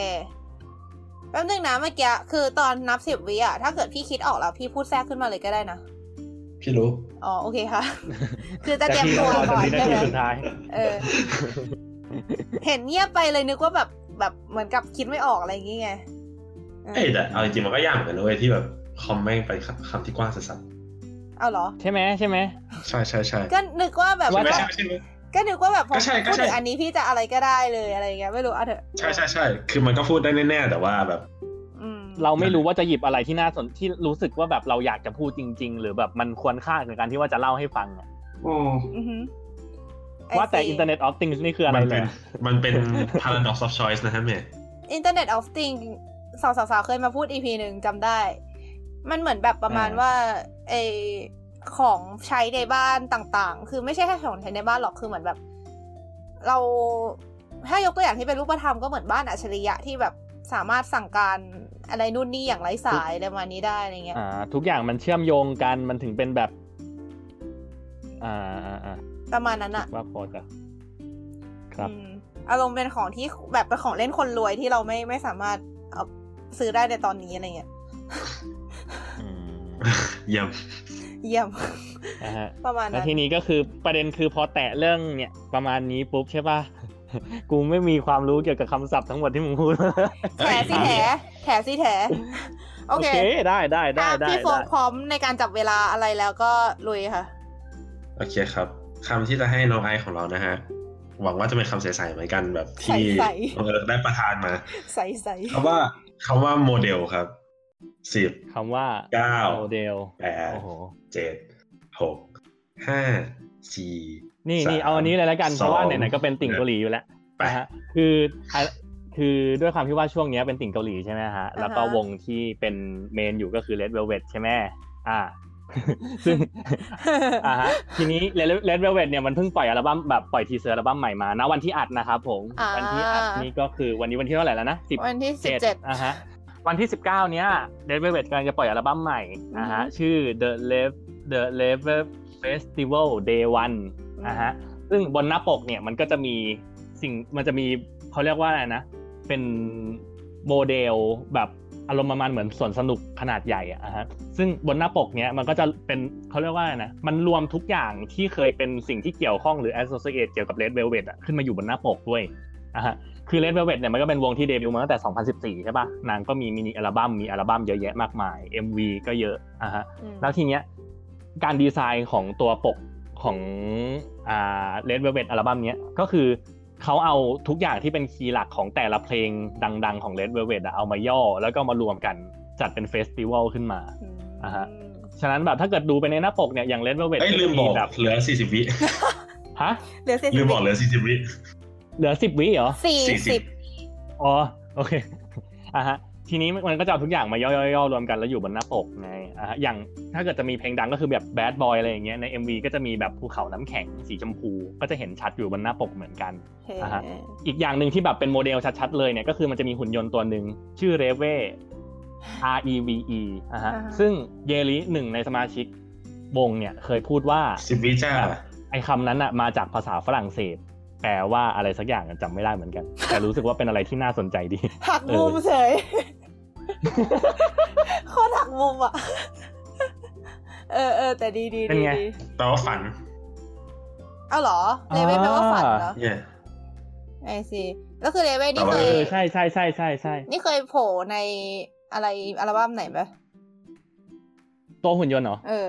แป๊บนึงนะเมื่อกี้คือตอนนับสิบวิอะถ้าเกิดพี่คิดออกแล้วพี่พูดแทรกขึ้นมาเลยก็ได้นะ พี่รู้ อ๋อ โอเคค่ะ คือจะเตรียมพี่ตัวรอจก่นอนวินาใช่ทีไหมสุดท้าย เออ เห็นเงียบไปเลยนึกว่าแบบแบบเหมือนกับคิดไม่ออกอะไรอย่างเงี้ยเออเอ้ยแต่เอาจริงๆมันก็ยากเหมือนกันนะเว้ยที่แบบ คอมแม่งไปคำที่กว้างสัสเอาเหรอ ใช่ไหมใช่ไหมๆใช่ใช่ใช่ก็นึกว่าแบบว่าไม่ว่าใช่ไม่ใช่ไม่ก็นึกว่าแบบพอก็ใช่ก็พูดใช่ถึงอันนี้พี่จะอะไรก็ได้เลยอะไรอย่างเงี้ยไม่รู้เอาเถอะใช่ใช่ใช่คือมันก็พูดได้แน่ๆแต่ว่าแบบอืมเราไม่รู้ว่าจะหยิบอะไรที่น่าสนที่รู้สึกว่าแบบเราอยากจะพูดจริง ๆ หรือแบบมันควรค่าในการที่ว่าจะเล่าให้ฟังอะอืมอือหือว่าแต่ I see Internet of Things นี่คืออะไรมันเลเป็ยนมันเป็น paradox of choice นะฮะเมย์ Internet of Things สาวสาวๆเคยมาพูด EP หนึ่งจำได้ มันเหมือนแบบประมาณอ่าว่าไอของใช้ในบ้านต่างๆ คือไม่ใช่แค่ของใช้ในบ้านหรอกคือเหมือนแบบ เราถ้ายกตัวอย่างที่เป็นรูปธรรมก็เหมือนบ้านอัจฉริยะที่แบบสามารถสั่งการอะไรนู่นนี่อย่างไร้สายอะไรประมาณนี้ได้อะไรเงี้ยอ่าทุกอย่างมันเชื่อมโยงกันมันถึงเป็นแบบ อ่าอ่าอ่าประมาณนั้นอะว่าพอจะครับอืมอารมณ์เป็นของที่แบบเป็นของเล่นคนรวยที่เราไม่ไม่สามารถเอาซื้อได้ในตอนนี้อะไรเงี้ยอืม เยี่ยมเยี่ยมนะฮะประมาณแล้วนั้นทีนี้ก็คือประเด็นคือพอแตะเรื่องเนี่ยประมาณนี้ปุ๊บใช่ป่ะกูไม่มีความรู้เกี่ยวกับคำศัพท์ทั้งหมดที่มึงพูดแถสิแถแถสิแถโอเค ได้ได้ได้ถ้าได้พี่โฟกได้พร้อมในการจับเวลาอะไรแล้วก็ลุยค่ะ โอเคครับคำที่จะให้น้องไอซ์ของเรานะฮะ หวังว่าจะเป็นคำใสๆเหมือนกันแบบที่ใสน้องเอิร์ธได้ประทานมา ใส่ใส่คำว่าคำว่าโมเดลครับ สิบคำว่าเก้าโมเดลแปดโอ้โหเจ็ดหกห้าสี่นี่สมนี่เอาอันนี้เลยแล้วกัน เพราะว่าสองไหนๆก็เป็นติ่งเกาหลีอยู่แล้วไปนะฮะคืออะคือด้วยความที่ว่าช่วงเนี้ยเป็นติ่งเกาหลีใช่ไหมฮะ แล้วก็วงที่เป็นเมนอยู่ก็คือ Red Velvet ใช่ไหมอ่า ซึ่งอ่าฮะทีนี้ Red Red Velvet เนี่ยมันเพิ่งปล่อยอัลบั้มแบบปล่อย teaser อัลบั้มใหม่มาณวันที่อัดนะครับผมอ่าวันที่อัดนี่ก็คือวันนี้วันที่เท่าไหร่แล้วนะสิบวันที่สิบเจ็ดอะฮะ วันที่ 19 เนี้ย Red Velvet กำลังจะปล่อยอัลบั้มใหม่นะฮะอือฮึชื่อ The ReVe The ReVe Festival Day One นะฮะซึ่งบนหน้าปกเนี่ยมันก็จะมีสิ่งมันจะมีเขาเรียกว่าอะไรนะ เป็นโมเดลแบบอารมณ์ประมาณเหมือนสวนสนุกขนาดใหญ่อะฮะซึ่งบนหน้าปกเนี้ยมันก็จะเป็นเขาเรียกว่าอะไรนะมันรวมทุกอย่างที่เคยเป็นสิ่งที่เกี่ยวข้องหรือ associate เกี่ยวกับ Red Velvet อะขึ้นมาอยู่บนหน้าปกด้วยอะฮะ คือ Red Velvet เนี่ยมันก็เป็นวงที่เดบิวต์มาตั้งแต่ 2014 ใช่ปะนางก็มีมินิอัลบั้ม มีอัลบั้มเยอะแยะมากมาย MV ก็เยอะอะฮะอืมแล้วทีเนี้ยการดีไซน์ของตัวปกของอ่า Red Velvet อัลบั้มเนี้ยก็คือเขาเอาทุกอย่างที่เป็นคีย์หลักของแต่ละเพลงดัง ๆ ของ Red Velvet อะเอามาย่อ แล้วก็มารวมกันจัดเป็นเฟสติวัลขึ้นมามอ่าฮะ ฉะนั้นแบบถ้าเกิดดูไปในหน้าปกเนี่ยอย่าง Red Velvet เอ้ยก็ลืจะมบอกแบบเหลือสี่สิบวิฮะเหลือสี่ลืมบอกเหลือสี่สิบวิ เหลือสิบวิเหรอสี่สี่สิสิบบอ๋อโอเคอะฮะทีนี้มันก็จะเอาทุกอย่างมาย่อยๆๆรวมกันแล้วอยู่บนหน้าปกไงอะฮะอย่างถ้าเกิดจะมีเพลงดังก็คือแบบ Bad Boy อะไรอย่างเงี้ยใน MV ก็จะมีแบบภูเขาน้ำแข็งสีชมพู ก็จะเห็นชัดอยู่บนหน้าปกเหมือนกันเฮ้อ่าฮะอีกอย่างหนึ่งที่แบบเป็นโมเดลชัดๆเลยเนี่ยก็คือมันจะมีหุ่นยนต์ตัวหนึ่งชื่อ Reve R E V E อะฮะซึ่งเยลิหนึ่งในสมาชิกวงเนี่ยเคยพูดว่าสิบวิจ้าไอ้คำนั้นอะมาจากภาษาฝรั่งเศส แปลว่าอะไรสักอย่างอะจำไม่ได้เหมือนกัน แต่รู้สึกว่าเป็นอะไรที่น่าสนใจดี หักมุมเฉยโคตรหักมุมอะ เออเออแต่ดีดีเป็นดีไงดีแปลว่าฝันเอาเหรอเลเว่นแปลว่าฝันเหรอเนี่ยไอซีแล้วคือเลเว่นนี่แต่เคว่าเอยอใช่ใช่ใช่ใช่ใช่นี่เคยโผล่ในอะไรอัลบั้มไหนไหมตัวหุ่นยนต์เหรอ เออ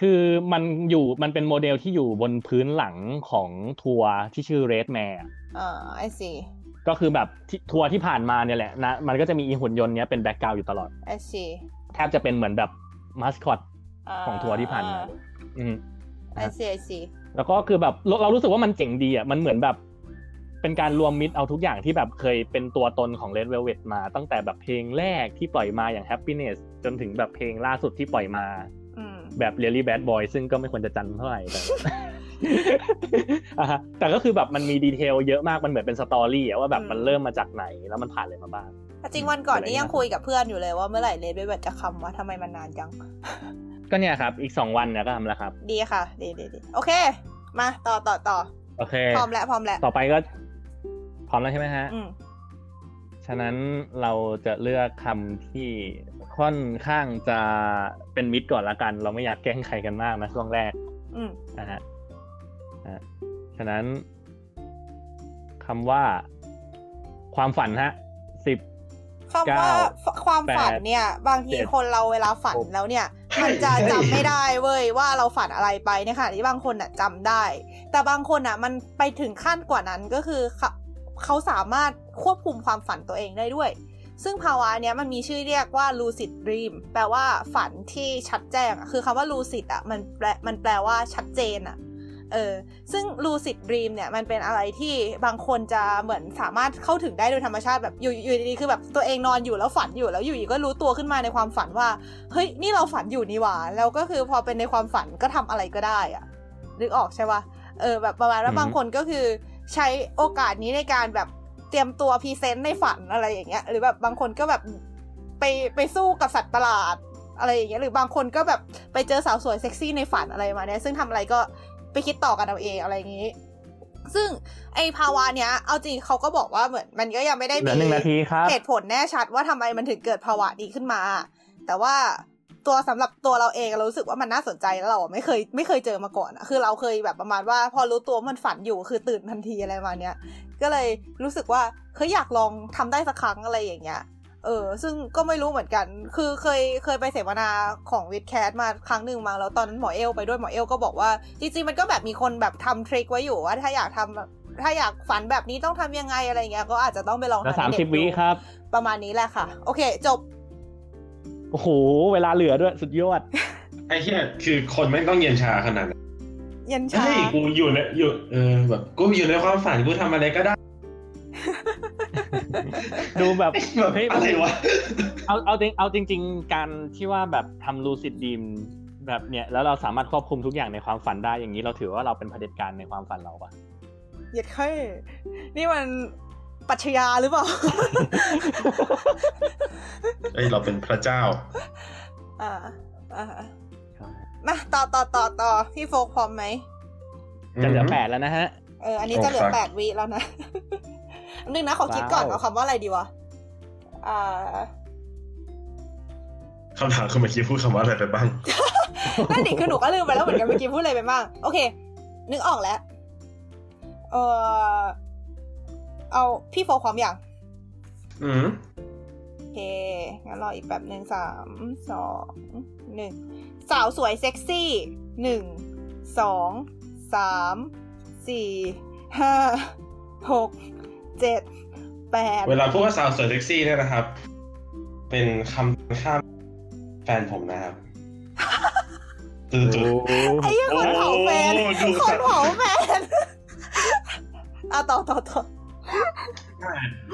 คือมันอยู่มันเป็นโมเดลที่อยู่บนพื้นหลังของทัวร์ที่ชื่อ Red Mare อะอ่าไอซีก็คือแบบที่ทัวร์ที่ผ่านมาเนี่ยแหละนะมันก็จะมีอีหุ่นยนต์เนี้ยเป็นแบ็กกราวอยู่ตลอดไอซีแทบจะเป็นเหมือนแบบมาสคอตของทัวร์ที่ผ่านมาเลยอืม I see I seeแล้วก็คือแบบเราเรารู้สึกว่ามันเจ๋งดีอะมันเหมือนแบบเป็นการรวมมิตรเอาทุกอย่างที่แบบเคยเป็นตัวตนของ Red Velvet มาตั้งแต่แบบเพลงแรกที่ปล่อยมาอย่าง Happiness จนถึงแบบเพลงล่าสุดที่ปล่อยมา อืมแบบ Really Bad Boy ซึ่งก็ไม่ควรจะจำเท่าไหร่แต่อ่าฮะแต่ก็คือแบบมันมี detail เยอะมากมันเหมือนเป็น story อะว่าแบบมันเริ่มมาจากไหนแล้วมันผ่านอะไรมาบ้างจริงวันก่อนนี่ยังคุยกับเพื่อนอยู่เลยว่าเมื่อไหร่เลเว่นจะคำว่าทำไมมันนานจัง ก็เนี่ยครับ อีกสองวันเนี่ยก็ทำแล้วครับ ดีค่ะ ดีดีดีโอเค มาต่อต่อต่อโอเค พร้อมแล้วพร้อมแล้ว ต่อไปก็ พร้อมแล้วใช่ไหมฮะอืมฉะนั้นเราจะเลือกคำที่ ค่อนข้างจะเป็นมิตรก่อนละกัน เราไม่อยากแกล้งใครกันมากนะช่วงแรกอืมนะฮะอะฉะนั้นคำว่าความฝันฮะสิบคำว่าเก้าความฝันแปดเนี่ย บางทีเจ็ดคนเราเวลาฝันหกแล้วเนี่ยใช่มันจะใช่จำไม่ได้เว้ยว่าเราฝันอะไรไปในขณะที่บางคนอะจำได้ แต่บางคนอะ มันไปถึงขั้นกว่านั้นก็คือเขาเขาสามารถควบคุมความฝันตัวเองได้ด้วย ซึ่งภาวะเนี้ยมันมีชื่อเรียกว่า lucid dream แปลว่าฝันที่ชัดแจ้งอะคือคำว่า lucid อะมันแปลมันแปลว่าชัดเจนอะเออซึ่ง lucid dream เนี่ยมันเป็นอะไรที่บางคนจะเหมือนสามารถเข้าถึงได้โดยธรรมชาติแบบอยู่อยู่ดีๆคือแบบตัวเองนอนอยู่แล้วฝันอยู่แล้วอยู่ดีก็รู้ตัวขึ้นมาในความฝันว่า เฮ้ย นี่เราฝันอยู่นี่หว่า แล้วก็คือพอเป็นในความฝันก็ทำอะไรก็ได้อะนึกออกใช่ปะเออแบบประมาณว่าอือฮึบางคนก็คือใช้โอกาสนี้ในการแบบ เตรียมตัวพรีเซนต์ในฝันอะไรอย่างเงี้ย หรือแบบบางคนก็แบบไปไปสู้กับสัตว์ประหลาดอะไรอย่างเงี้ยหรือบางคนก็แบบไปเจอสาวสวยเซ็กซี่ในฝันอะไรมาเนี้ยซึ่งทำอะไรก็ไปคิดต่อกันเอาเองอะไรอย่างงี้ ซึ่งไอภาวะเนี้ย เอาจริงเขาก็บอกว่าเหมือน มันก็ยังไม่ได้เหลืมีอหนึ่งนาทีครับเหตุผลแน่ชัดว่าทำไมมันถึงเกิดภาวะนี้ขึ้นมา แต่ว่า ตัวสำหรับตัวเราเองเรารู้สึกว่ามันน่าสนใจแล้วเราอะไม่เคยไม่เคยเจอมาก่อนอะคือเราเคยแบบประมาณว่า พอรู้ตัวว่ามันฝันอยู่คือตื่นทันทีอะไรประมาณเนี้ยก็เลยรู้สึกว่าเฮ้ยอยากลองทำได้สักครั้งอะไรอย่างเงี้ยเออ ซึ่งก็ไม่รู้เหมือนกัน คือเคยเคยไปเสวนาของวิดแคสมาครั้งหนึ่งมาแล้วตอนนั้นหมอเอลไปด้วยหมอเอลก็บอกว่า จริงๆมันก็แบบมีคนแบบทำทริคไว้อยู่ว่าถ้าอยากทำแบบถ้าอยากฝันแบบนี้ต้องทำยังไงอะไรเงี้ยก็อาจจะต้องไปลองแล้วทำสามในสิบเน็ตวิดูครับ ประมาณนี้แหละค่ะ โอเค จบ โอ้โห เวลาเหลือด้วยสุดยอด ไอ้เหี้ยคือคนไม่ต้องเย็นชาขนาดนั้นเย็นชาเฮ้ยกูอยู่ในอยู่เออแบบกูอยู่ในความฝันกูทำอะไรก็ได้ ดูแบบแบบเฮ้ยอะไรวะเอาเอาจริงเอาจริง ๆ การที่ว่าแบบทำลูซิดดีมแบบเนี้ยแล้วเราสามารถควบคุมทุกอย่างในความฝันได้อย่างนี้เราถือว่าเราเป็นเผด็จการในความฝันเราปะเหย็ดเค่นี่มัน ปรัชญาหรือเปล่าเอ้ยเราเป็นพระเจ้า อ่าอ่ามาต่อต่อต่อต่อพี่โฟกพร้อมไหมจะเหลือแปดแล้วนะฮะ เออ อันนี้จะเหลือโอ้ครับแปดวิแล้วนะอันนึงนะขอคิดก่อนว้าวเอาคำว่าอะไรดีวะอ่าคำถามคือเมื่อกี้พูดคำว่าอะไรไปบ้างนั่นดิคือหนูก็ลืมไปแล้วเหมือนกันเมื่อกี้พูดอะไรไปบ้าง โอเค นึกออกแล้ว เออ เอาพี่โฟกพร้อมอย่าง อืมโอเค งั้นรออีกแบบหนึ่งสามสองหนึ่งสาวสวยเซ็กซี่หนึ่งสองสามสี่ห้าหกเจ็ดแปดเวลาพูดว่าสาวสวยเซ็กซี่เนี่ยนะครับ เป็นคำข้ามแฟนผมนะครับตื่นตื่นไอ้เหี้ยังคนเผาแฟนโอ้ดูคสันตว์เผาแฟนอะต่อต่อต่อ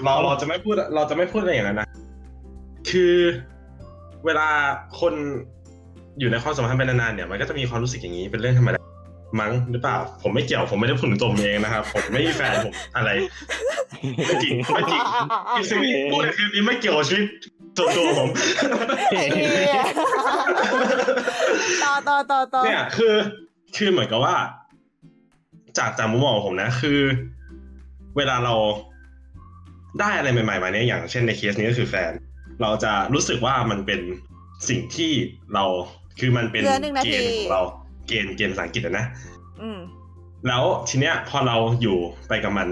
เราเราจะไม่พูดเราจะไม่พูดอะไรอย่างนั้นนะคือเวลาคนอยู่ในความสัมพันธ์เป็นนานๆเนี่ยมันก็จะมีความรู้สึกอย่างนี้เป็นเรื่องธรรมดามั้งหรือเปล่า ผมไม่เกี่ยวผมไม่ได้พูดถึงตัวผมเองนะครับ ผมไม่มีแฟนผมอะไรไม่จริงไม่จริงสิ่งที่พูดในคลิปนี้ไม่เกี่ยวกับชีวิตส่วนตัวผมไอ้เหี้ยต่อต่อต่อต่อเนี่ยคือ คือเหมือนกับว่า จากจากมุมมองของผมนะ คือ เวลาเราได้อะไรใหม่ๆมาเนี่ยอย่างเช่นในเคสนี้ก็คือแฟน เราจะรู้สึกว่ามันเป็นสิ่งที่เราคือมันเป็นเหลือหนึ่งนาเกทีณฑ์ของเราเกณฑ์เกณฑ์ภาษาอังกฤษอะนะอืมแล้วทีเนี้ยพอเราอยู่ไปกับมัน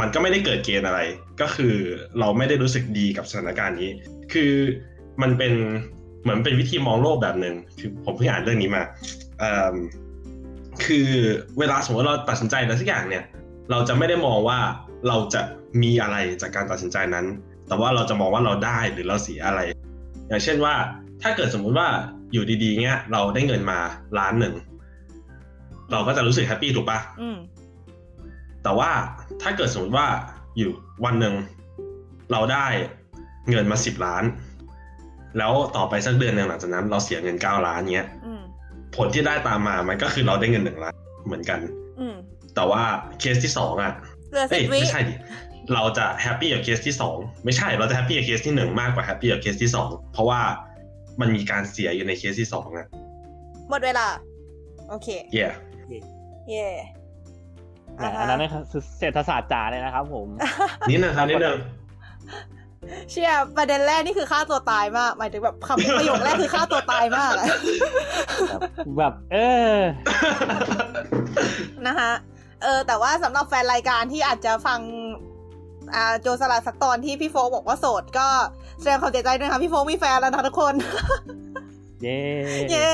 มันก็ไม่ได้เกิดเกณฑ์อะไร ก็คือเราไม่ได้รู้สึกดีกับสถานการณ์นี้ คือมันเป็นเหมือนเป็นวิธีมองโลกแบบหนึ่งคือผมเพิ่งอ่านเรื่องนี้มาเอิ่มคือเวลาสมมติเราตัดสินใจอะไรสักอย่างเนี่ย เราจะไม่ได้มองว่า เราจะมีอะไรจากการตัดสินใจนั้น แต่ว่าเราจะมองว่าเราได้หรือเราเสียอะไร อย่างเช่นว่า ถ้าเกิดสมมุติว่าอยู่ดีๆเงี้ยเราได้เงินมาล้านหนึ่งเราก็จะรู้สึกแฮปปี้ถูกปะอืมแต่ว่าถ้าเกิดสมมติว่าอยู่วันหนึ่งเราได้เงินมาสิบล้าน แล้วต่อไปสักเดือนหนึ่งหลังจากนั้น เราเสียเงินเก้าล้านเงี้ยอืมผลที่ได้ตามมามันก็คือเราได้เงินหนึ่งล้านเหมือนกันอืมแต่ว่าเคสที่สองอะ เหลือเอ้ยสิบวิไม่ใช่ดิเราจะแฮปปี้กับเคสที่สองไม่ใช่เราจะแฮปปี้กับเคสที่หนึ่งมากกว่าแฮปปี้กับเคสที่สองเพราะว่ามันมีการเสียอยู่ในเคสที่สองอะหมดเวลา โอเค yeah เย่แหมอันนั้นนะครับเศรษฐศาสตร์จ๋าเลยนะครับผม นี่นะครับนิดนึงเชียร์ประเด็นแรกนี่คือฆ่าตัวตายมากหมายถึงแบบคำประโยคแรกคือฆ่าตัวตายมากอะแบบ เออ นะคะ เออ แต่ว่าสำหรับแฟนรายการที่อาจจะฟังอ่าโจรสลัดสักตอนที่พี่โฟกบอกว่าโสดก็แสดงความเสียใจด้วยค่ะพี่โฟกมีแฟนแล้วนะทุกคน เย้เย้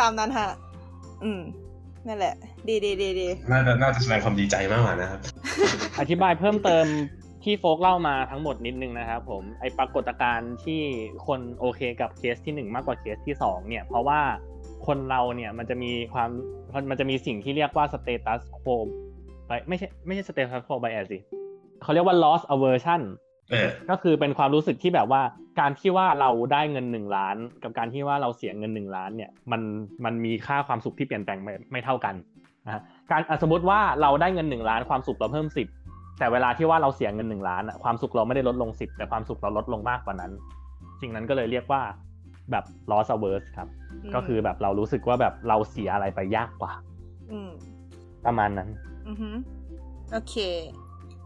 ตามนั้นค่ะ อืมนั่นแหละ ดีดีดีดีน่าจะน่าจะแสดงความดีใจมากกว่านะครับ อธิบายเพิ่มเติมที่โฟกเล่ามาทั้งหมดนิดนึงนะครับผมไอปรากฏการณ์ที่คนโอเคกับเคสที่หนึ่งมากกว่าเคสที่สองเนี่ย เพราะว่า คนเราเนี่ยมันจะมีความมันจะมีสิ่งที่เรียกว่า status quo ไปไม่ใช่ไม่ใช่ status quo bias สิเขาเรียกว่า loss aversion เออก็คือเป็นความรู้สึกที่แบบว่า การที่ว่าเราได้เงินหนึ่งล้าน กับการที่ว่าเราเสียเงินหนึ่งล้านเนี่ยมันมันมีค่าความสุขที่เปลี่ยนแปลงไม่ไม่เท่ากันนะฮะการอะสมมติว่าเราได้เงินหนึ่งล้านความสุขเราเพิ่มสิบแต่เวลาที่ว่าเราเสียเงินหนึ่งล้านอะความสุขเราไม่ได้ลดลงสิบแต่ความสุขเราลดลงมากกว่านั้น สิ่งนั้นก็เลยเรียกว่า แบบ loss averse ครับมก็คือแบบเรารู้สึกว่าแบบเราเสียอะไรไปยากกว่าอืมประมาณนั้นอือฮึโอเค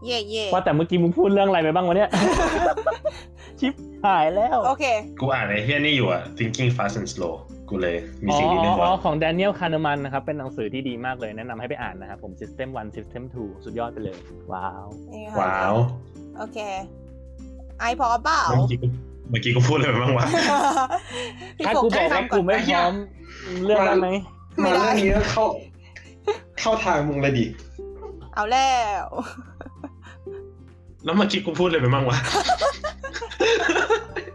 เย่เย่ว่าแต่เมื่อกี้มึงพูดเรื่องอะไรไปบ้างวะเนี่ย ชิปหายแล้ว โอเค กูอ่านไอ้เฮียนี่อยู่อะ thinking fast and slow กูเลยมีอ๋อสิ่งนี้นึงอ๋อว่าของ Daniel Kahneman นะครับ เป็นหนังสือที่ดีมากเลย แนะนำให้ไปอ่านนะครับผม System 1 System 2 สุดยอดไปเลย ว้าวนี่ค่ะว้าว โอเค ไอพอเปล่า เมื่อกี้กูเมื่อกี้กูพูดอะไรไปบ้างวะพี่ถ้าโฟกูบอกให้ว่าทำกูไม่ไอ้เหี้พยร้อมเรื่องได้ไหมไม่ได้าเรื่องนี้ก็เข้า เข้าทางมึงเลยดิ เอาแล้ว แล้วเมื่อกี้กูพูดอะไรไปบ้างวะ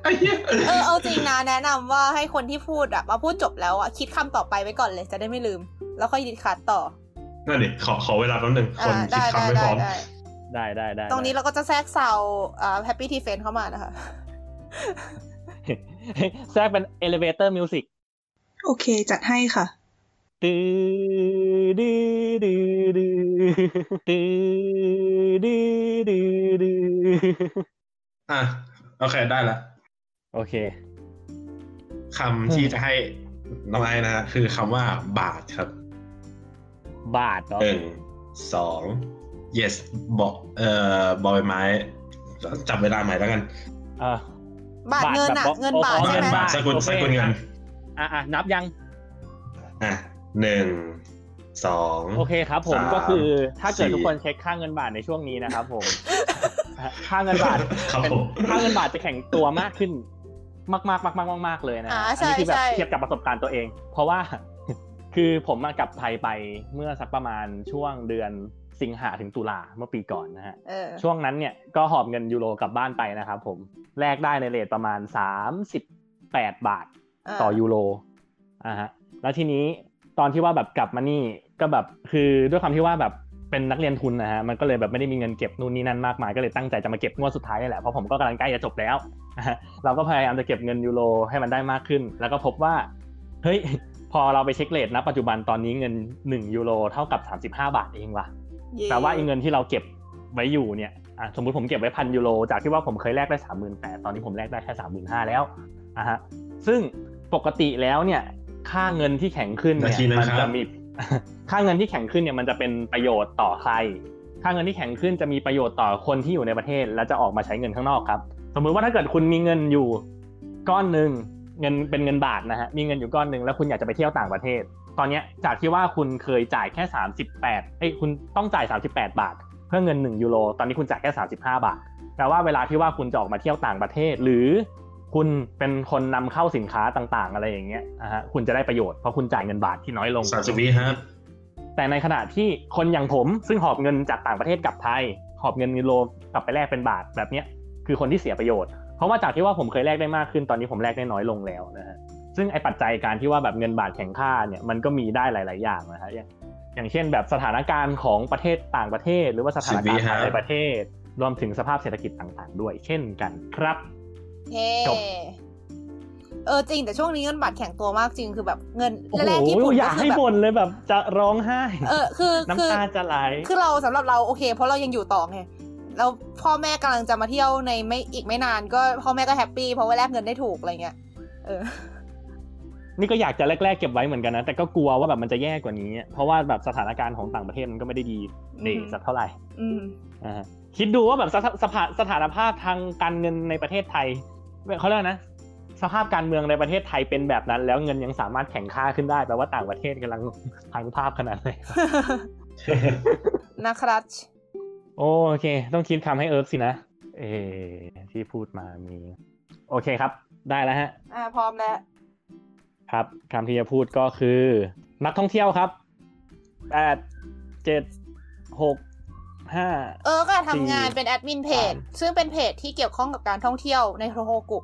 ไอ้เหี้ยเออเอาจริงนะแนะนำว่าให้คนที่พูดอะมาพูดจบแล้วอะคิดคำต่อไปไว้ก่อนเลยจะได้ไม่ลืม แล้วค่อยดิดคัดต่อนั่นดิขอขอเวลาแป๊บนึงคนอ่าคิดได้คำได้ไม่พได้ร้อมได้ได้ได้ได้ตรงนี้เราก็จะแทรกซาวอ่าแฮปปี้ทีเฟนเข้ามานะคะ แทรกเป็น Elevator Music โอเค จัดให้ค่ะตื้อดื้อดื้อดื้อตื้อดื้อดื้อดื้ออะ โอเค ได้ละ โอเคคำที่จะให้น้องไอ้นะฮะคือคำว่าบาทครับ บาทเนาะหนึ่งสอง yes บอกเอ่อบอใบไม้จับเวลาใหม่แล้วกัน อะ บาทเงินอะแบบเงินบาทโอ้โหใช่ไหมเงินบาทสกุลโอเคสกุลเงินอะอะนับยังอะหนึ่งสองโอเคครับ ผมสามก็คือถ้าเกิดสี่ทุกคนเช็คค่าเงินบาทในช่วงนี้นะครับผมค่าเงินบาทครับเป็นผมค่าเงินบาทจะแข็งตัวมากขึ้น มากมากมากมากมากมากๆเลยนะอ่าอัใช่นี้คือแบบใช่เทียบกับประสบการณ์ตัวเอง เพราะว่าคือผมมากลับไทยไปเมื่อสักประมาณช่วงเดือน สิงหาถึงตุลาเมื่อปีก่อนนะฮะเออช่วงนั้นเนี่ยก็หอบเงินยูโรกลับบ้านไปนะครับผมแลกได้ในเรทประมาณ 38 บาทต่อยูโรอ่าฮะแล้วทีนี้ตอนที่ว่าแบบกลับมานี่ก็แบบคือด้วยความที่ว่าแบบเป็นนักเรียนทุนนะฮะมันก็เลยแบบไม่ได้มีเงินเก็บนู่นนี่นั่นมากมายก็เลยตั้งใจจะมาเก็บงวดสุดท้ายนี่แหละเพราะผมก็กำลังใกล้จะจบแล้วนะฮะเราก็พยายามจะเก็บเงินยูโรให้มันได้มากขึ้น แล้วก็พบว่าเฮ้ยพอเราไปเช็คเลทนะปัจจุบันตอนนี้เงิน 1 ยูโรเท่ากับ 35 บาทเองว่ะเย่ แต่ว่าไอ้เงินที่เราเก็บไว้อยู่เนี่ยอะสมมติผมเก็บไว้พันยูโรจากที่ว่าผมเคยแลกได้สามหมื่นแปดตอนนี้ผมแลกได้แค่สามหมื่นห้าแล้วอะฮะซึ่งปกติแล้วเนี่ย ค่าเงินที่แข็งขึ้นเนี่ยนาทีนึงมัครับจะมีค่าเงินที่แข็งขึ้นเนี่ยมันจะเป็นประโยชน์ต่อใคร ค่าเงินที่แข็งขึ้นจะมีประโยชน์ต่อคนที่อยู่ในประเทศ และจะออกมาใช้เงินข้างนอกครับ สมมุติว่าถ้าเกิดคุณมีเงินอยู่ก้อนหนึ่งเงินเป็นเงินบาทนะฮะมีเงินอยู่ก้อนหนึ่งแล้วคุณอยากจะไปเที่ยวต่างประเทศ ตอนเนี้ยจากที่ว่าคุณเคยจ่ายแค่ 38เอ้ยคุณต้องจ่าย 38 บาท เพื่อเงิน 1 ยูโร ตอนนี้คุณจ่ายแค่ 35 บาทแปลว่าเวลาที่ว่าคุณจะออกมาเที่ยวต่างประเทศ หรือคุณเป็นคนนำเข้าสินค้าต่างๆ อะไรอย่างเงี้ยนะฮะคุณจะได้ประโยชน์เพราะคุณจ่ายเงินบาทที่น้อยลงสามสิบวิครับแต่ในขณะที่คนอย่างผมซึ่งหอบเงินจากต่างประเทศกลับไทย หอบเงินยูโรกลับไปแลกเป็นบาทแบบเนี้ยคือคนที่เสียประโยชน์ เพราะว่าจากที่ว่าผมเคยแลกได้มากขึ้นตอนนี้ผมแลกได้น้อยลงแล้วนะฮะ ซึ่งไอ้ปัจจัยการที่ว่าแบบเงินบาทแข็งค่าเนี่ยมันก็มีได้หลาย ๆ อย่างนะฮะอย่างอย่างเช่นแบบสถานการณ์ของประเทศต่างประเทศ หรือว่าสถานการณ์ภายในประเทศ รวมถึงสภาพเศรษฐกิจต่าง ๆ ด้วย เช่นกันครับเฮ้จบเออจริงแต่ช่วงนี้เงินบาทแข็งตัวมากจริงคือแบบเงินโอ้แรกๆโหญี่ปุ่นอยาก็กคืให้อแบบบ่นเลยแบบจะร้องไห้ เออคือคือน้ำตาจะไหลคือเราสำหรับเราโอเค เพราะเรายังอยู่ต่อไงแล้วพ่อแม่กำลังจะมาเที่ยวในไม่อีกไม่นาน ก็พ่อแม่ก็แฮปปี้เพราะว่าแลกเงินได้ถูกอะไรเงี้ยเออ นี่ก็อยากจะแรกๆเก็บไว้เหมือนกันนะ แต่ก็กลัวว่าแบบมันจะแย่กว่านี้ เพราะว่าแบบสถานการณ์ของต่างประเทศมันก็ไม่ได้ดีเดสักเท่าไหร่อืมอ่าคิดดูว่าแบบสถสภาสถานภาพทางการเงินในประเทศไทยเขาเรียกว่านะสภาพการเมืองในประเทศไทยเป็นแบบนั้น แล้วเงินยังสามารถแข่งค่าขึ้นได้แปลว่าต่างประเทศกำลังพังภาพขนาดไหนนะครับโอเค ต้องคิดคำให้เอิร์กสินะเออที่พูดมามี โอเคครับ ได้แล้วฮะ อ่าพร้อมแล้ว ครับคำที่จะพูดก็คือ นักท่องเที่ยวครับแปดเจ็ดหกห้าเออก็ทำงานสี่เป็นแอดมินเพจสามซึ่งเป็นเพจที่เกี่ยวข้องกับการท่องเที่ยวในโทโฮกุ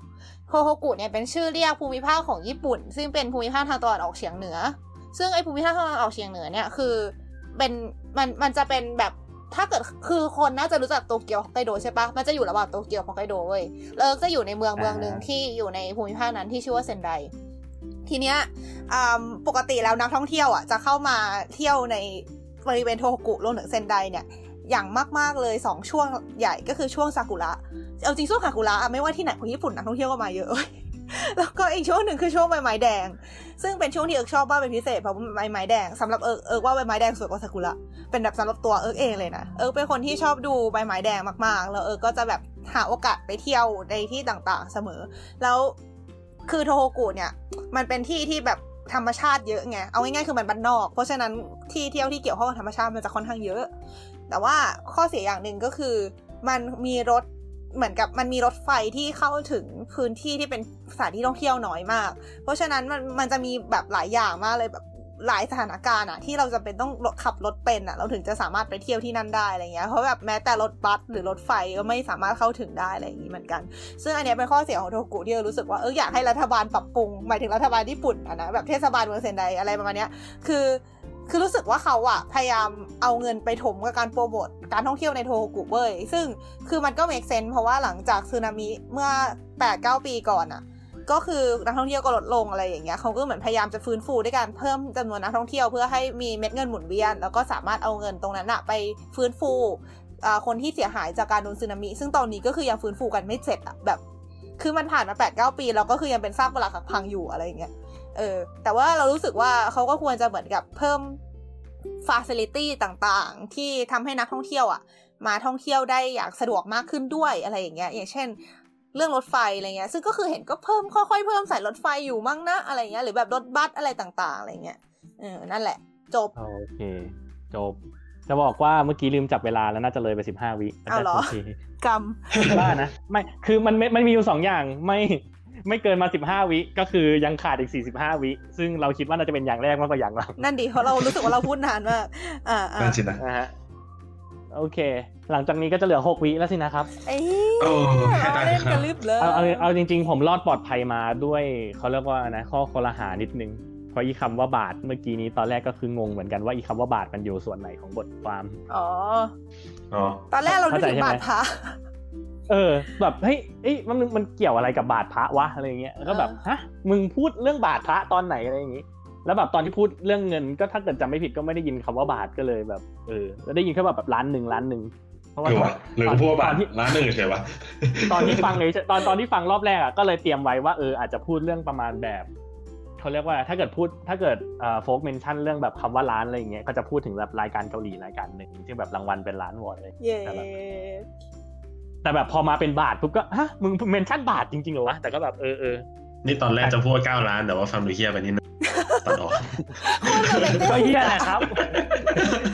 โทโฮกุเนี่ยเป็นชื่อเรียกภูมิภาคของญี่ปุ่น ซึ่งเป็นภูมิภาคทางตะวันออกเฉียงเหนือ ซึ่งไอภูมิภาคทางตะวันออกเฉียงเหนือเนี่ยคือเป็นมันมันจะเป็นแบบถ้าเกิดคือคนน่าจะรู้จักโตเกียวฮอกไกโดใช่ปะมันจะอยู่ระหว่างโตเกียวฮอกไกโดเว้ยแล้วเอิร์กจะอยู่ในเมืองเมืองหนึ่งที่อยู่ในภูมิภาคนั้นที่ชื่อว่าเซนได ทีเนี้ยปกติแล้วนักท่องเที่ยวอะจะเข้ามาเที่ยวในบริเวณโทโฮกุรวมถึงเซนไดเนี่ยอย่างมาก ๆ เลย 2 ช่วงใหญ่ก็คือช่วงซากุระ เอาจริงช่วงซากุระไม่ว่าที่ไหนของญี่ปุ่นนักท่องเที่ยวก็มาเยอะ แล้วก็อีกช่วงหนึ่งคือช่วงใบไม้แดง ซึ่งเป็นช่วงที่เอิร์กชอบมากเป็นพิเศษเพราะใบไม้แดงสำหรับเอิร์กเอิร์กว่าใบไม้แดงสวยกว่าซากุระเป็นแบบสำหรับตัวเอิร์กเองเลยนะเอิร์กเป็นคนที่ชอบดูใบไม้แดงมากๆ แล้วเอิร์กก็จะแบบหาโอกาสไปเที่ยวในที่ต่างๆ เสมอ แล้ว คือโทโฮกุเนี่ย มันเป็นที่ที่แบบธรรมชาติเยอะไง เอาง่ายๆคือมันบ้านนอก เพราะฉะนั้นที่เที่ยวที่เกี่ยวข้องกับธรรมชาติมันจะค่อนข้างเยอะ แต่ว่าข้อเสียอย่างหนึ่งก็คือ มันมีรถเหมือนกับมันมีรถไฟที่เข้าถึงพื้นที่ที่เป็นสถานที่ท่องเที่ยวน้อยมาก เพราะฉะนั้นมันมันจะมีแบบหลายอย่างมากเลยแบบ หลายสถานการณ์อะที่เราจะเป็นต้องขับรถเป็นอะเราถึงจะสามารถไปเที่ยวที่นั่นได้อะไรเงี้ยเพราะแบบแม้แต่รถบัสหรือรถไฟก็ไม่สามารถเข้าถึงได้อะไรอย่างนี้เหมือนกัน ซึ่งอันเนี้ยเป็นข้อเสียของโทกุที่เรารู้สึกว่าเอออยากให้รัฐบาลปรับปรุงหมายถึงรัฐบาลญี่ปุ่นอะนะแบบเทศบาลเมืองเซนไดอะไรประมาณเนี้ยคือคือรู้สึกว่าเขาอะพยายามเอาเงินไปถมกับการโปรโมทการท่องเที่ยวในโทกุเว้ยซึ่งคือมันก็ make sense เพราะว่าหลังจากสึนามิเมื่อ8-9ปีก่อนอะ ก็คือนักท่องเที่ยวก็ลดลงอะไรอย่างเงี้ยเขาก็เหมือนพยายามจะฟื้นฟูด้วยการเพิ่มจำนวนนักท่องเที่ยวเพื่อให้มีเม็ดเงินหมุนเวียน แล้วก็สามารถเอาเงินตรงนั้นอะไปฟื้นฟูคนที่เสียหายจากการโดนสึนามิ ซึ่งตอนนี้ก็คือยังฟื้นฟูกันไม่เสร็จอะแบบ คือมันผ่านมา8-9ปีแล้วก็คือยังเป็นซากปรักหักพังอยู่อะไรอย่างเงี้ยเออแต่ว่าเรารู้สึกว่าเขาก็ควรจะเหมือนกับเพิ่มฟ a ซิลิตี้ต่างๆ ที่ทำให้นักท่องเที่ยวอะ มาท่องเที่ยวได้อย่างสะดวกมากขึ้นด้วยอะไรอย่างเงี้ยอย่างเช่น เรื่องรถไฟอะไรเงี้ย ซึ่งก็คือเห็นก็เพิ่มค่อยๆเพิ่มใส่รถไฟอยู่มั้งนะอะไรเงี้ยหรือแบบรถบัสอะไรต่างๆอะไรเงี้ยเออนั่นแหละ จบโอเค จบ จะบอกว่าเมื่อกี้ลืมจับเวลาแล้วน่าจะเลยไปสิบห้าวิเอาเหรอโอเคกรรมบ้านะไม่คือมันไม่มันมีอยู่สองอย่างไม่ไม่เกินมาสิบห้าวิ ก็คือยังขาดอีกสี่สิบห้าวิ ซึ่งเราคิดว่าน่าจะเป็นอย่างแรกมากกว่าอย่างหลังนั่นดิเพราะเรารู้สึกว่าเราพูดนานมากอ่าอ่านั่นสินะนะฮะ โอเค หลังจากนี้ก็จะเหลือหกวิแล้วสินะครับ เอ้ยโอ้เราเล่นกันลึบเลยเอาเอาเอาจริง ๆ ผมรอดปลอดภัยมาด้วยเขาเรียกว่านะข้อคอรหานิดนึง เพราะอีคำว่าบาทเมื่อกี้นี้ตอนแรกก็คืองงเหมือนกันว่าอีคำว่าบาทมันอยู่ส่วนไหนของบทความอ๋อ อ๋อ ตอนแรกเรานึกถึงเข้าใจใช่ไหมบาทพระเออ แบบเฮ้ยเอ้ยมันมันเกี่ยวอะไรกับบาทพระวะอะไรอย่างเงี้ยแล้วก็แบบเออฮะมึงพูดเรื่องบาทพระตอนไหนอะไรอย่างงี้ แล้วแบบตอนที่พูดเรื่องเงิน ก็ถ้าเกิดจำไม่ผิดก็ไม่ได้ยินคำว่าบาทก็เลยแบบเออแล้วได้ยินแค่แบบแบบล้านหนึ่งล้านหนึ่งเพราะว่าหรือว่าหรือพวกบาตทอนที่ร้านหนึ่งเฉยวะตอนที่ฟังเลยตอนตอนที่ฟังรอบแรกอะก็เลยเตรียมไว้ว่าเอออาจจะพูดเรื่องประมาณแบบเขาเรียกว่าถ้าเกิดพูดถ้าเกิดเอ่อโฟกเมนชั่นเรื่องแบบคำว่าร้านอะไรอย่างเงี้ยก็จะพูดถึงแบบรายการเกาหลีรายการหนึ่งที่แบบรางวัลเป็นล้านวอนเลยเย้แต่แบบแต่แบบพอมาเป็นบาทปุ๊บก็ฮะมึงเมนชั่นบาทจริงๆเหรอวะแต่ก็แบบเออเออ นี่ตอนแรกจะพูดว่าเก้าล้าน แต่ว่าฟังดูเฮียไปนิดนึงตัดออกก็เฮียแหละครับ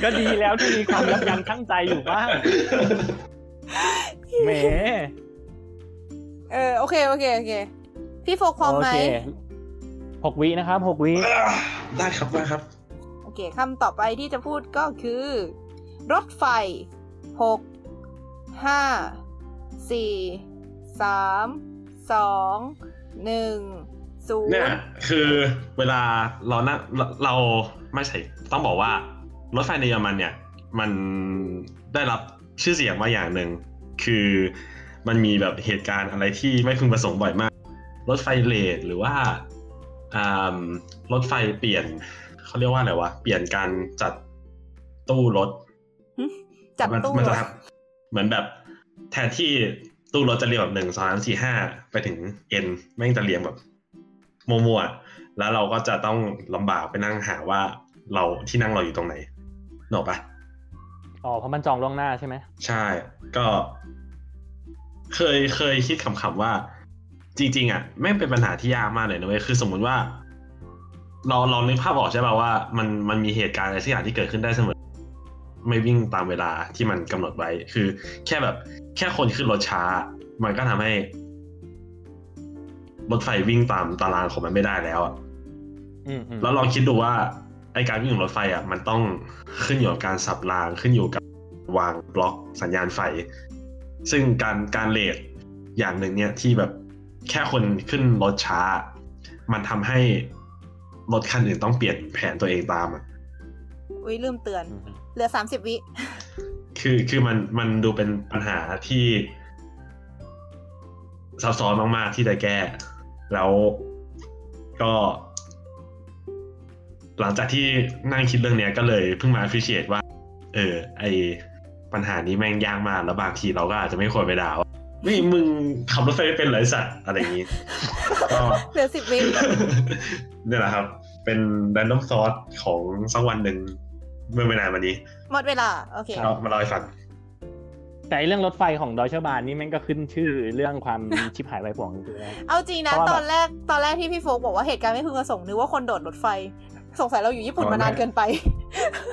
ก็ดีแล้วที่มีความยับยั้งชั่งใจอยู่บ้างแหมเออโอเคโอเคโอเค พี่โฟกพร้อมไหมโเคหกวินะครับหกวิได้ครับได้ครับ โอเคคำต่อไปที่จะพูดก็คือ รถไฟหกห้าสี่สามสอง หนึ่งศูนเนี่ยย์คือเวลาเรานั่งเราเราไม่ใช่ต้องบอกว่ารถไฟในเยอรมันเนี่ย มันได้รับชื่อเสียงมาอย่างหนึ่ง คือมันมีแบบเหตุการณ์อะไรที่ไม่พึงประสงค์บ่อยมาก รถไฟเลทหรือว่าอ่ารถไฟเปลี่ยนเขาเรียกว่าอะไรวะเปลี่ยนการจัดตู้รถจัดมันตู้มันรจะถทำเหมือนแบบแทนที่ ตู้รถจะเรียงแบบหนึ่งสองสามสี่ห้าไปถึง N แม่งจะเรียงแบบมัวๆแล้วเราก็จะต้องลำบากไปนั่งหาว่าเราที่นั่งเราอยู่ตรงไหนนกออกปะอ๋อเพราะมันจองล่วงหน้าใช่ไหมใช่ ก็ เคยเคยคิดขำๆว่า จริง ๆ อะแม่งเป็นปัญหาที่ยากมากเลยนะเว้ยคือสมมุติว่า เราเรานึกภาพออกใช่ป่ะว่า มันมันมีเหตุการณ์อะไรสักอย่างที่เกิดขึ้นได้เสมอ ไม่วิ่งตามเวลาที่มันกำหนดไว้ คือ แค่แบบ แค่คนขึ้นรถช้า มันก็ทำให้รถไฟวิ่งตามตารางของมันไม่ได้แล้วอะอืมอืมแล้วลองคิดดูว่าไอการวิ่งของรถไฟอะ มันต้องขึ้นอยู่กับการสับรางขึ้นอยู่กับวางบล็อกสัญญาณไฟ ซึ่งการการเลทอย่างหนึ่งเนี่ยที่แบบแค่คนขึ้นรถช้า มันทำให้รถคันอื่นต้องเปลี่ยนแผนตัวเองตามอะอุ้ยลืมเตือนอืม เหลือสามสิบวิ คือคือมันมันดูเป็นปัญหาที่ซับซ้อนมากๆที่จะแก้ แล้วก็ หลังจากที่นั่งคิดเรื่องเนี้ยก็เลยเพิ่งมา appreciate ว่า เออ ไอปัญหานี้แม่งยากมาก แล้วบางทีเราก็อาจจะไม่ควรไปด่าว่าไม่มึงขับรถไฟไม่เป็นเหรอไอสัตว์อะไรอย่างนี้ก็เหลือสิบวิเนี่ยแหละครับ เป็น random thought ของสักวันหนึ่ง เมื่อไม่นานมานี้ หมดเวลา โอเคก็มาเล่าให้ฟังแต่ไอ้เรื่องรถไฟของดอยเชอร์บานนี่แม่งก็ขึ้นชื่อเรื่องความชิบหายไปป่วงจริงๆนะเอาจริงนะเพราะว่าตอนแรกตอนแรกที่พี่โฟกบอกว่าเหตุการณ์ไม่พึงประสงค์นึกว่าคนโดดรถไฟ สงสัยเราอยู่ญี่ปุ่นอ๋อมานานไม่เกินไป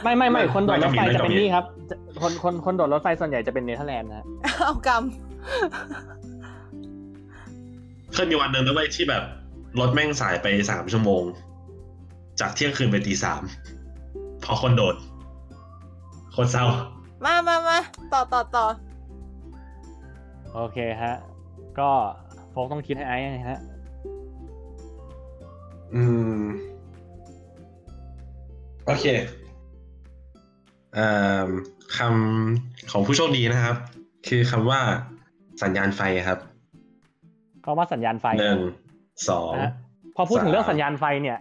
ไม่ไม่ไม่ไม่คนโดดรถไฟไม่จะเป็นไม่นี่ครับจะคนคนคนโดดรถไฟส่วนใหญ่จะเป็นเนเธอร์แลนด์นะฮะเอากรรมเคยมีวันหนึ่งนะเว้ยที่แบบรถแม่งสายไปสามชั่วโมง จากเที่ยงคืนไปตีสาม พอคนโดด คนเศร้า มามามาต่อต่อต่อโอเคฮะ ก็โฟกต้องคิดให้ไอ้นะฮะ อืม โอเคอ่าคำของผู้โชคดีนะครับ คือคำว่าสัญญาณไฟครับก็ว่าสัญญาณไฟหนึ่งสองนะฮะพอพูดถึงเรื่องสามสัญญาณไฟเนี่ย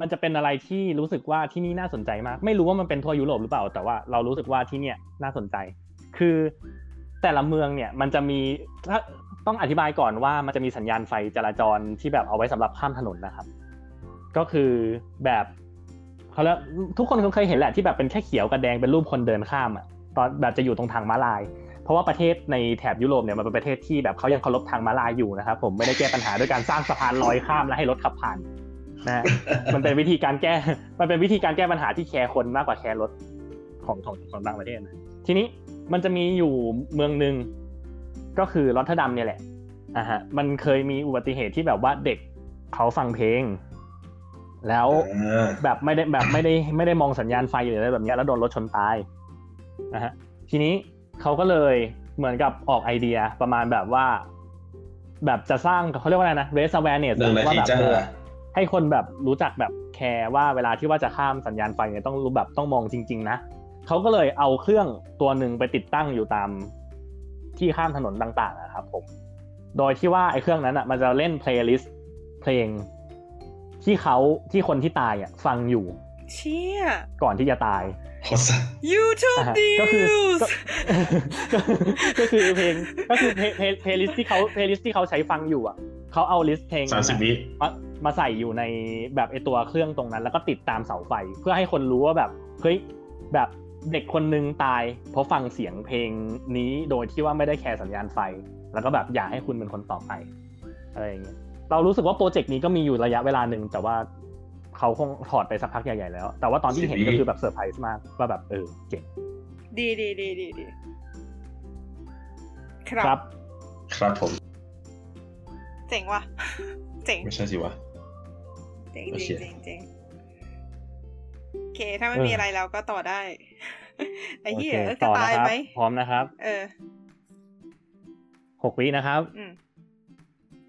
มันจะเป็นอะไรที่รู้สึกว่าที่นี่น่าสนใจมาก ไม่รู้ว่ามันเป็นทั่วยุโรปหรือเปล่า แต่ว่าเรารู้สึกว่าที่เนี่ยน่าสนใจ คือแต่ละเมืองเนี่ยมันจะมีถ้าต้องอธิบายก่อนว่ามันจะมีสัญญาณไฟจราจรที่แบบเอาไว้สำหรับข้ามถนนนะครับ ก็คือแบบเขาแล้วทุกคนคงเคยเห็นแหละที่แบบเป็นแค่เขียวกับแดงเป็นรูปคนเดินข้ามอะตอนแบบจะอยู่ตรงทางม้าลาย เพราะว่าประเทศในแถบยุโรปเนี่ยมันเป็นประเทศที่แบบเขายังเคารพทางม้าลายอยู่นะครับผมไม่ได้แก้ปัญหาด้วยการสร้างสะพานลอยข้ามและให้รถขับผ่าน นะฮะมันเป็นวิธีการแก้ มันเป็นวิธีการแก้ปัญหาที่แคร์คนมากกว่าแคร์รถของของของต่างประเทศนะทีนี้มันจะมีอยู่เมืองหนึ่งก็คือรอตเทอร์ดัมเนี่ยแหละอะฮะมันเคยมีอุบัติเหตุที่แบบว่าเด็กเขาฟังเพลง แล้วอ่าแบบไม่ได้แบบไม่ได้ไม่ได้มองสัญญาณไฟหรืออะไรแบบเนี้ยแล้วโดนรถชนตายนะฮะทีนี้เขาก็เลยเหมือนกับออกไอเดียประมาณแบบว่า แบบจะสร้างเขาเรียกว่าอะไรนะ raise awareness หนึ่งนาที ว่าแบบจ้าเออ ให้คนแบบรู้จักแบบแคร์ว่าเวลาที่ว่าจะข้ามสัญญาณไฟเนี่ยต้องรู้แบบต้องมองจริง ๆ นะเขาก็เลยเอาเครื่องตัวหนึ่งไปติดตั้งอยู่ตามที่ข้ามถนนต่างๆนะครับผม โดยที่ว่าไอ้เครื่องนั้นอะมันจะเล่น playlist เพลงที่เขาที่คนที่ตายอะฟังอยู่ เชี่ยก่อนที่จะตาย โคตรสัส YouTube อ่าฮะ News ก็คือก็ก็ก็คือเพลงก็คือเพลงเพลง playlist ที่เขา playlist ที่เขาใช้ฟังอยู่อะเขาเอา list เพลงสามสิบวิมามาใส่อยู่ในแบบไอตัวเครื่องตรงนั้น แล้วก็ติดตามเสาไฟ เพื่อให้คนรู้ว่าแบบเฮ้ยแบบเด็กคนนึงตาย เพราะฟังเสียงเพลงนี้โดยที่ว่าไม่ได้แคร์สัญญาณไฟ แล้วก็แบบอย่าให้คุณเป็นคนต่อไปอะไรอย่างเงี้ยเรารู้สึกว่าโปรเจกต์นี้ก็มีอยู่ระยะเวลาหนึ่งแต่ว่า เขาคงถอดไปสักพักใหญ่ๆแล้ว แต่ว่าตอนที่เห็นก็คือแบบเซอร์ไพรส์มากว่าแบบเออเจ๋งดีดีดีดีดีครับบครับผม เจ๋งว่ะ เจ๋ง ไม่ใช่สิวะ เจ๋งโอเคเจ๋เคงเจ๋งเจ๋งโอเค ถ้าไม่เออมีอะไรแล้วก็ต่อได้ โอเค ไอ้โอเหี้ยก็ต่อตายนะครับไหมพร้อมนะครับ เออหกวินะครับอืม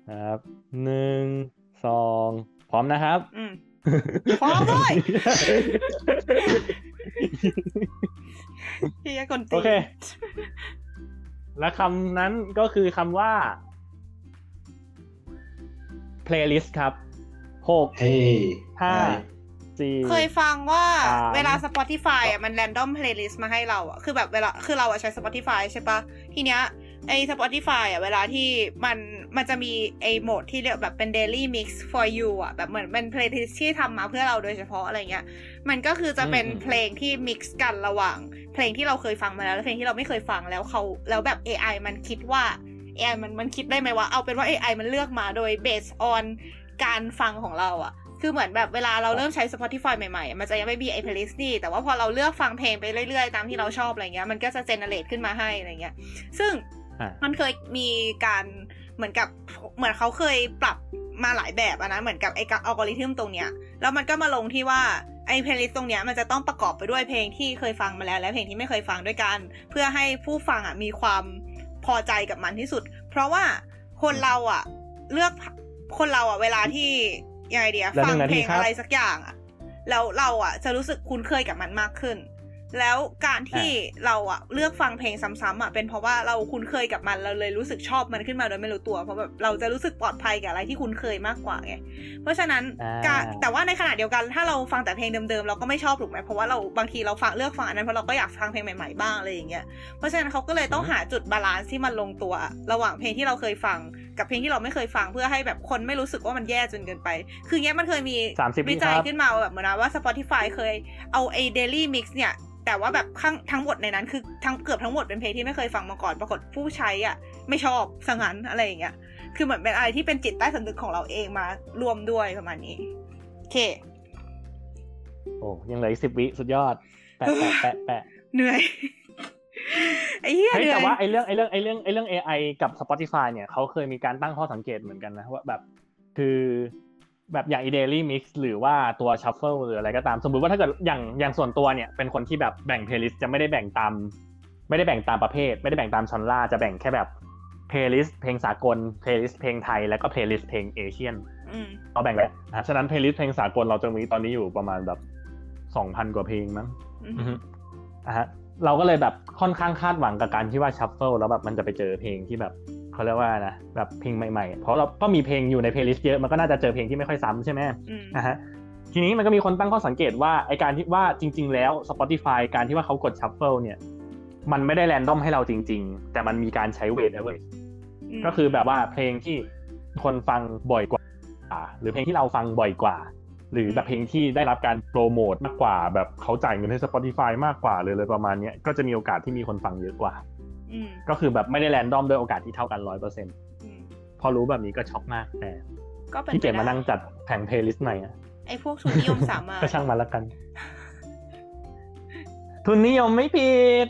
ครับหนึ่งสองพร้อมนะครับ อืม พร้อมด้วยเฮียกนตีโอเค และคำนั้นก็คือคำว่า playlist ครับหกเฮ้ยห้าสี่เคยฟังว่าสามเวลา Spotify อะมัน random playlist มาให้เราอะคือแบบเวลาคือเราอะใช้ Spotify ใช่ปะทีเนี้ย ไอ้ Spotify อะเวลาที่มันมันจะมีไอ้โหมดที่เรียกแบบเป็น daily mix for you อะแบบเหมือนเป็น playlist ที่ทำมาเพื่อเราโดยเฉพาะอะไรเงี้ย มันก็คือจะเป็นอืมเพลงที่ mix กันระหว่าง เพลงที่เราเคยฟังมาแล้วและเพลงที่เราไม่เคยฟังแล้วเขาแล้วแบบ AI มันคิดว่า AI มันมันคิดได้ไหมว่าเอาเป็นว่า AI มันเลือกมาโดย based on การฟังของเราอะคือเหมือนแบบเวลาเราเริ่มใช้ Spotify ใหม่ๆ มันจะยังไม่มีไอ้ playlist นี่ แต่ว่าพอเราเลือกฟังเพลงไปเรื่อยๆ ตามที่เราชอบอะไรเงี้ย มันก็จะ generate ขึ้นมาให้อะไรเงี้ย ซึ่งอะ มันเคยมีการเหมือนกับเหมือนเขาเคยปรับมาหลายแบบอะนะเหมือนกับไอ้อัลกอริทึมตรงเนี้ยแล้วมันก็มาลงที่ว่าไอ้ playlist ตรงเนี้ยมันจะต้องประกอบไปด้วยเพลงที่เคยฟังมาแล้ว และเพลงที่ไม่เคยฟังด้วยกัน เพื่อให้ผู้ฟังอะมีความพอใจกับมันที่สุด เพราะว่าคนเราอะเลือกคนเราอะเวลาที่ยังไงเดียแล้วฟัหนึ่งนาทีครับอะไรสักอย่างอะแล้วเราอะจะรู้สึกคุ้นเคยกับมันมากขึ้น แล้วการที่เราอะเลือกฟังเพลงซ้ำๆอะเป็นเพราะว่าเราคุ้นเคยกับมันเราเลยรู้สึกชอบมันขึ้นมาโดยไม่รู้ตัวเพราะแบบเราจะรู้สึกปลอดภัยกับอะไรที่คุ้นเคยมากกว่าไงเพราะฉะนั้นอ่าการแต่ว่าในขณะเดียวกัน ถ้าเราฟังแต่เพลงเดิมๆเราก็ไม่ชอบถูกไหมเพราะว่าเราบางทีเราฟังเลือกฟังอันนั้นเพราะเราก็อยากฟังเพลงใหม่ๆบ้างอะไรอย่างเงี้ยเพราะฉะนั้นเขาก็เลยต้องหาจุด balance ที่มันลงตัว ระหว่างเพลงที่เราเคยฟัง กับเพลงที่เราไม่เคยฟังเพื่อให้แบบคนไม่รู้สึกว่ามันแย่จนเกินไป คือเงี้ยมันเคยมี30วิจัยครับขึ้นมาแบบเหมือนว่า Spotify เคยเอาไอ้ daily mix เนี่ยแต่ว่าแบบข้างทั้งหมดในนั้นคือทั้งเกือบทั้งหมดเป็นเพลงที่ไม่เคยฟังมาก่อนปรากฏผู้ใช้อะ ไม่ชอบสังั้นอะไรอย่างเงี้ยคือเหมือนเป็นอะไรที่เป็นจิตใต้สำนึกของเราเองมารวมด้วยประมาณนี้โอเค โอ้ยังเหลืออีกสิบวิสุดยอด แปะแปะแปะแปะเหนื่อยไอ้เหี้ยเฮ้ยเหนื่อแต่ยว่าไอ้เรื่องไอ้เรื่องไอ้เรื่องไอ้เรื่อง AI กับ Spotify เนี่ยเขาเคยมีการตั้งข้อสังเกตเหมือนกันนะว่าแบบ คือ แบบอย่าง ไอ้ daily mix หรือว่าตัว shuffle หรืออะไรก็ตาม สมมุติว่าถ้าเกิดอย่างอย่างส่วนตัวเนี่ยเป็นคนที่แบบแบ่ง playlist จะไม่ได้แบ่งตาม ไม่ได้แบ่งตามประเภท ไม่ได้แบ่งตาม genre จะแบ่งแค่แบบ playlist เพลงสากล playlist เพลงไทยแล้วก็ playlist เพลง Asian อืมเราแบ่งแล้วอะฉะนั้น playlist เพลงสากลเราจะมีตอนนี้อยู่ประมาณแบบสองพันกว่าเพลงมั้งอืมอือฮึอะฮะเราก็เลยแบบค่อนข้างคาดหวังกับการที่ว่า shuffle แล้วแบบมันจะไปเจอเพลงที่แบบ เขาเรียกว่านะแบบเพลงใหม่ๆ เพราะเราก็มีเพลงอยู่ใน playlist เยอะมันก็น่าจะเจอเพลงที่ไม่ค่อยซ้ำใช่ไหมอืมอะฮะทีนี้มันก็มีคนตั้งข้อสังเกตว่าไอการที่ว่าจริง ๆ แล้ว Spotify การที่ว่าเขากด shuffle เนี่ย มันไม่ได้ random ให้เราจริง ๆ แต่มันมีการใช้ weight เอาไว้ อืมก็คือแบบว่าเพลงที่คนฟังบ่อยกว่า หรือเพลงที่เราฟังบ่อยกว่า หรือแบบเพลงที่ได้รับการโปรโมทมากกว่า แบบเขาจ่ายเงินให้ Spotify มากกว่าเลยเลยประมาณเนี้ยก็จะมีโอกาสที่มีคนฟังเยอะกว่าอืม ก็คือแบบไม่ได้ random ด้วยโอกาสที่เท่ากันร้อยเปอร์เซ็นต์อืมพอรู้แบบนี้ก็ช็อกมากแต่ก็เป็นพี่เกียรไปมาได้นั่งจัดแผง playlist ใหม่อะไอ้พวกทุนนิยมสามารถก็ช่างมันละกัน ทุนนิยมไม่ผิด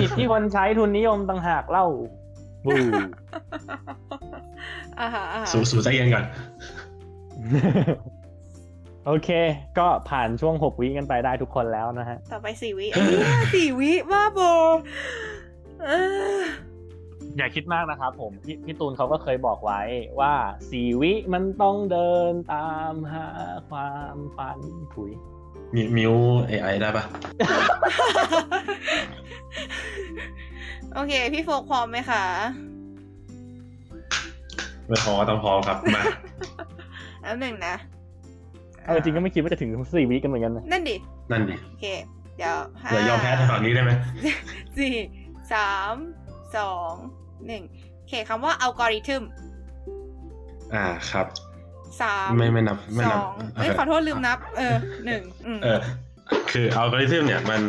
ผิดที่คนใช้ทุนนิยมต่างหากเล่า boo อ่าฮะอ่าฮะสูสูใจเย็นก่อนโอเค ก็ผ่านช่วงหกวิกันไปได้ทุกคนแล้วนะฮะ ต่อไปสี่วิไอ้เหี้ยสี่วิบ้าบอเอออย่าคิดมากนะครับผมพี่พี่ตูนเขาก็เคยบอกไว้ว่าสี่วิมันต้องเดินตามหาความฝันถุย มิวมิว AI ได้ปะโอเค พี่โฟกพร้อมไหมคะไม่พอต้องพอครับมาแล้วหนึ่งนะเออจริงก็ไม่คิดว่าจะถึงสี่วิกันเหมือนกันนะนั่นดิ นั่นดิ โอเค เดี๋ยวห้าเหลือยอมแพ้ทางฝั่งนี้ได้ไหมสี่ สามสองหนึ่งโอเคคำว่าอัลกอริทึมอ่าครับสามไม่ไม่นับไม่นับสองเอ้ยขอโทษลืมนับ เออหนึ่งอืมเออ คืออัลกอริทึมเนี่ยมัน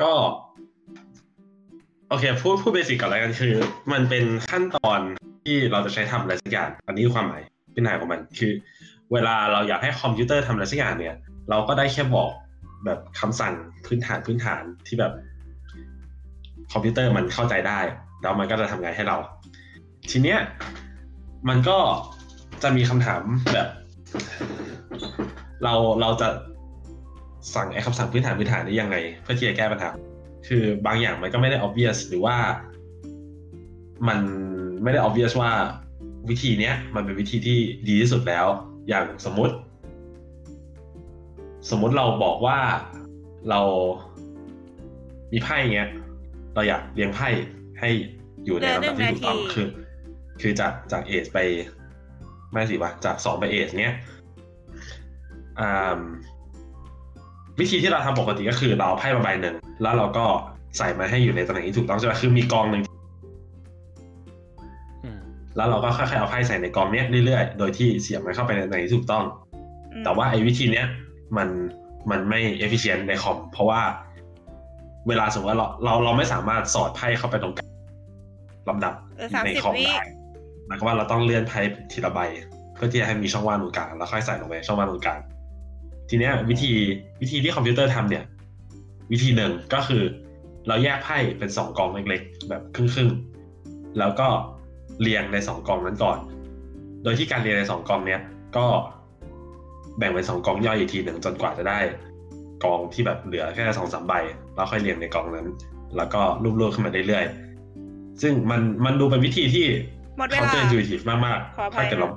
ก็ โอเค พูดพูด basic ก่อนแล้วกันคือ มันเป็นขั้นตอนที่เราจะใช้ทำอะไรสักอย่าง อันนี้คือความหมายพี่นายของมัน คือ เวลาเราอยากให้คอมพิวเตอร์ทำอะไรสักอย่างเนี่ย เราก็ได้แค่บอกแบบคำสั่งพื้นฐานพื้นฐานที่แบบ คอมพิวเตอร์มันเข้าใจได้ แล้วมันก็จะทำงานให้เรา ทีเนี้ยมันก็จะมีคำถามแบบ เราเราจะสั่งไอ้คำสั่งพื้นฐานพื้นฐานนี้ยังไง เพื่อที่จะแก้ปัญหา คือบางอย่างมันก็ไม่ได้ obvious หรือว่า มันไม่ได้ obvious ว่าวิธีเนี้ยมันเป็นวิธีที่ดีที่สุดแล้ว อย่างสมมติ สมมติเราบอกว่าเรามีไพ่เงี้ย เราอยากเลี้ยงไพ่ให้อยู่ในลำดับที่ถูกต้องคือ คือจากจากเอสไป ไม่สิวะจากสองไปเอสเนี้ยอ่าวิธีที่เราทำปกติก็คือเราเอาไพ่มาใบหนึ่งแล้วเราก็ใส่มาให้อยู่ในตำแหน่งที่ถูกต้องใช่ไหมคือมีกองหนึ่งอืมแล้วเราก็ค่อยๆเอาไพ่ใส่ในกองเนี้ยเรื่อยๆ โดยที่เสียบมันเข้าไปในตำแหน่งที่ถูกต้องอืมแต่ว่าไอ้วิธีเนี้ยมันมันไม่ efficient ในคอมเพราะว่า เวลาสมมติว่าเราเราเราไม่สามารถสอดไพ่เข้าไปตรงกลางลำดับเออสามในสิบคอมวิได้หมายความว่าเราต้องเลื่อนไพ่ทีละใบเพื่อที่จะให้มีช่องว่างตรงกลางแล้วค่อยใส่ลงไปช่องว่างตรงกลางทีเนี้ยวิธีวิธีที่คอมพิวเตอร์ทำเนี่ย วิธีหนึ่งก็คือ เราแยกไพ่เป็นสองกองเล็กๆ แบบครึ่งๆ แล้วก็เรียงในสองกองนั้นก่อน โดยที่การเรียงในสองกองเนี้ยก็แบ่งเป็นสองกองย่อยอีกทีหนึ่งจนกว่าจะได้ กองที่แบบเหลือแค่สองสามใบแล้วค่อยเรียงในกองนั้น แล้วก็รวบๆขึ้นมาเรื่อยๆซึ่งมันมันดูเป็นวิธีที่หมดเว counter ลา intuitive มากขออๆภัยถ้าเกิดเรา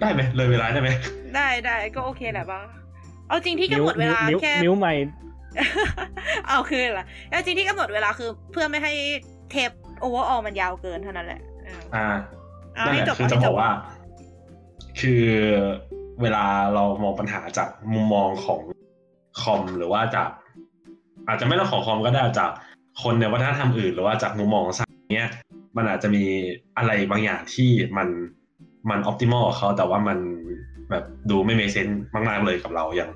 ได้ไหมเลยเวลาได้ไหมได้ได้ก็โอเคแหละบ้างเอาจริงที่กำหนดเวลานิ้วแค่นิ้วใหม่เอาคืนละแล้วจริงที่กำหนดเวลาคือเพื่อไม่ให้เทปโอเวอร์ออมันยาวเกินเท่านั้นแหละเอออ่าเอานั่นให้แหละจบคือเให้จะจบอกว่า คือ เวลาเรามองปัญหาจากมุมมองของคอมหรือว่าจาก อาจจะไม่ต้องของคอมก็ได้จากคนในวัฒนธรรมอื่น หรือว่าจากมุมมองของสัตว์เนี้ยมันอาจจะมีอะไรบางอย่างที่มันมันออ t ติมอลเขาแต่ว่ามันแบบดูไม่เมเซนมากๆเลยกับเราอย่าง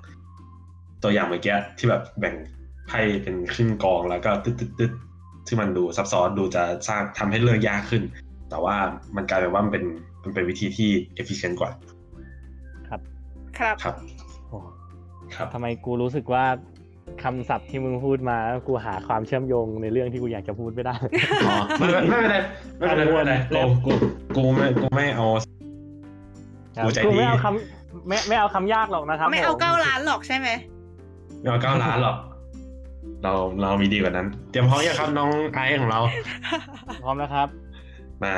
ตัวอย่างเมื่อกี้ที่แบบแบ่งไพ่เป็นครึ่งกองแล้วก็ตึ๊ดตึ๊ดตึ๊ดที่มันดูซับซ้อนดูจะสร้างทำให้เรื่องยากขึ้น แต่ว่ามันกลายเป็นว่ามันเป็นมันเป็นวิธีที่ efficient กว่า ครับครับโอ้ครับทำไมกูรู้สึกว่าคำศัพท์ที่มึงพูดมากูหาความเชื่อมโยงในเรื่องที่กูอยากจะพูดไม่ได้อ๋อไม่ไม่ไม่เป็นไรไม่เป็นไรไม่เป็นไรแล้กูวกูกูไม่กูไม่เอากูใจกูดีไม่เอาคำไม่ไม่เอาคำยากหรอกนะครับ ไม่เอาผเก้าล้านหรอกใช่ไหมไม่เอาเก้าล้านหรอก เราเรามีดีกว่านั้น เตรียมพร้อมยังครับน้องไอซ์ของเรา พร้อมนะครับ มา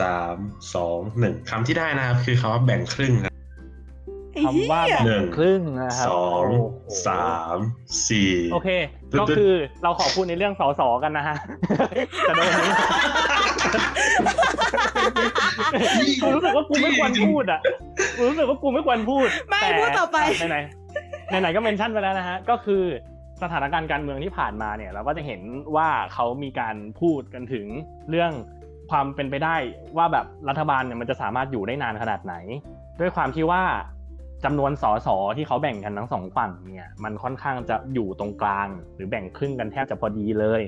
สามสองหนึ่งคำที่ได้นะครับ คือคำว่าแบ่งครึ่งครับ คำว่าเหี้ยแบ่หนึ่งงครึ่งนะครับสองโโหสามสี่โอเคตึ๊ดก็ตึ๊ดคือเราขอพูดในเรื่องสอสอกันนะฮะจะโดนนี้กูรู้สึกว่ากูไม่ควรพูดอะกูรู้สึกว่ากูไม่ควรพูดไม่แต่พูดต่อไปไหนไหนไหนๆก็เมนชั่นไปแล้วนะฮะก็คือสถานการณ์การเมืองที่ผ่านมาเนี่ยเราก็จะเห็นว่าเขามีการพูดกันถึงเรื่องความเป็นไปได้ว่าแบบรัฐบาลเนี่ยมันจะสามารถอยู่ได้นานขนาดไหน ด้วยความที่ว่า จำนวนสสที่เขาแบ่งกันทั้งสองฝั่งเนี่ยมันค่อนข้างจะอยู่ตรงกลาง หรือแบ่งครึ่งกันแทบจะพอดีเลย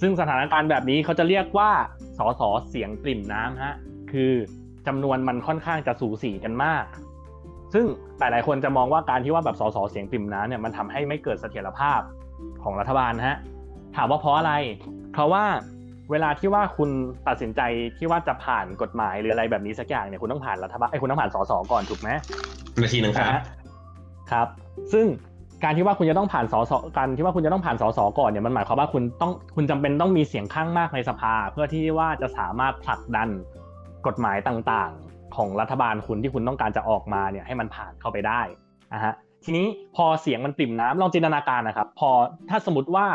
ซึ่งสถานการณ์แบบนี้เขาจะเรียกว่าสสเสียงปริ่มน้ำฮะคือจำนวนมันค่อนข้างจะสูสีกันมาก ซึ่งหลายๆคนจะมองว่าการที่ว่าแบบสสเสียงปริ่มน้ำเนี่ยมันทำให้ไม่เกิดเสถียรภาพของรัฐบาลฮะถามว่าเพราะอะไร เพราะว่า เวลาที่ว่าคุณตัดสินใจที่ว่าจะผ่านกฎหมายหรืออะไรแบบนี้สักอย่างเนี่ยคุณต้องผ่านรัฐบาลไอ้ยคุณต้องผ่านสสก่อนถูกไหมนาทีหนึ่งครับนะฮะครับ ซึ่งการที่ว่าคุณจะต้องผ่านสสการที่ว่าคุณจะต้องผ่านสสก่อนเนี่ยมันหมายความว่าคุณต้องคุณจำเป็นต้องมีเสียงข้างมากในสภา เพื่อที่ว่าจะสามารถผลักดันกฎหมายต่างๆ ของรัฐบาลคุณที่คุณต้องการจะออกมาเนี่ยให้มันผ่านเข้าไปได้นะฮะทีนี้พอเสียงมันปริ่มน้ำลองจินตนาการนะครับ พอถ้าสมมติว่า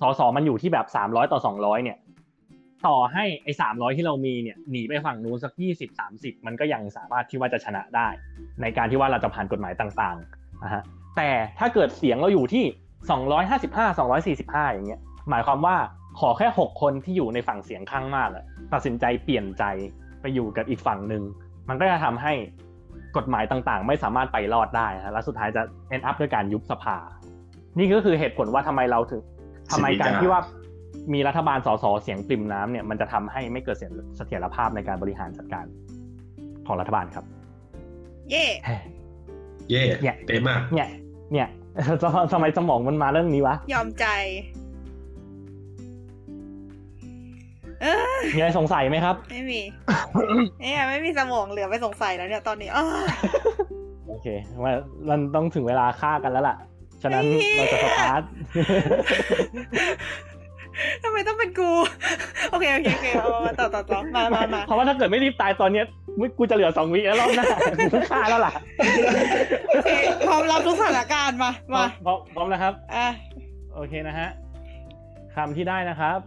สสมันอยู่ที่แบบสามร้อยต่อสองร้อยเนี่ย ต่อให้ไอ้สามร้อยที่เรามีเนี่ยหนีไปฝั่งนู้นสักยี่สิบสามสิบมันก็ยังสามารถที่ว่าจะชนะได้ ในการที่ว่าเราจะผ่านกฎหมายต่างๆนะฮะแต่ถ้าเกิดเสียงเราอยู่ที่255 245องร้อยสี่สิบห้าอย่างเงี้ยหมายความว่าขอแค่6คนที่อยู่ในฝั่งเสียงข้างมากอะตัดสินใจเปลี่ยนใจไปอยู่กับอีกฝั่งหนึ่งมันก็จะทำให้กฎหมายต่างๆ ไม่สามารถไปรอดได้นะฮะและสุดท้ายจะ end up ด้วยการยุบสภา นี่ก็คือเหตุผลว่าทำไมเราถึงทำไมการที่ว่า มีรัฐบาลสสเสียงปริ่มน้ำเนี่ยมันจะทำให้ไม่เกิดเสถียรภาพในการบริหารจัดการของรัฐบาลครับ เย่เย่เนี่ยเป๊ะมากเนี่ย เนี่ยทำไมสมองมันมาเรื่องนี้วะ ยอมใจเออมีอะไรสงสัยไหมครับ ไม่มีเนี่ยไม่มีสมองเหลือไปสงสัยแล้วเนี่ยตอนนี้อ้อโอเคว่ามันต้องถึงเวลาฆ่ากันแล้วล่ะ ฉะนั้นเฮ้ยเราจะสตาร์ท ทำไมต้องเป็นกู โอเคโอเคโอเคเอามาต่อต่อต่อมามามาเพราะว่าถ้าเกิดไม่รีบตายตอนเนี้ยมึงกูจะเหลือสองวิแล้วรอบหน้ากูต้องฆ่าแล้วล่ะโอเคพร้อมรับทุกสถานการณ์มามาพร้อมพร้อมนะครับอะโอเคนะฮะคำที่ได้นะครับ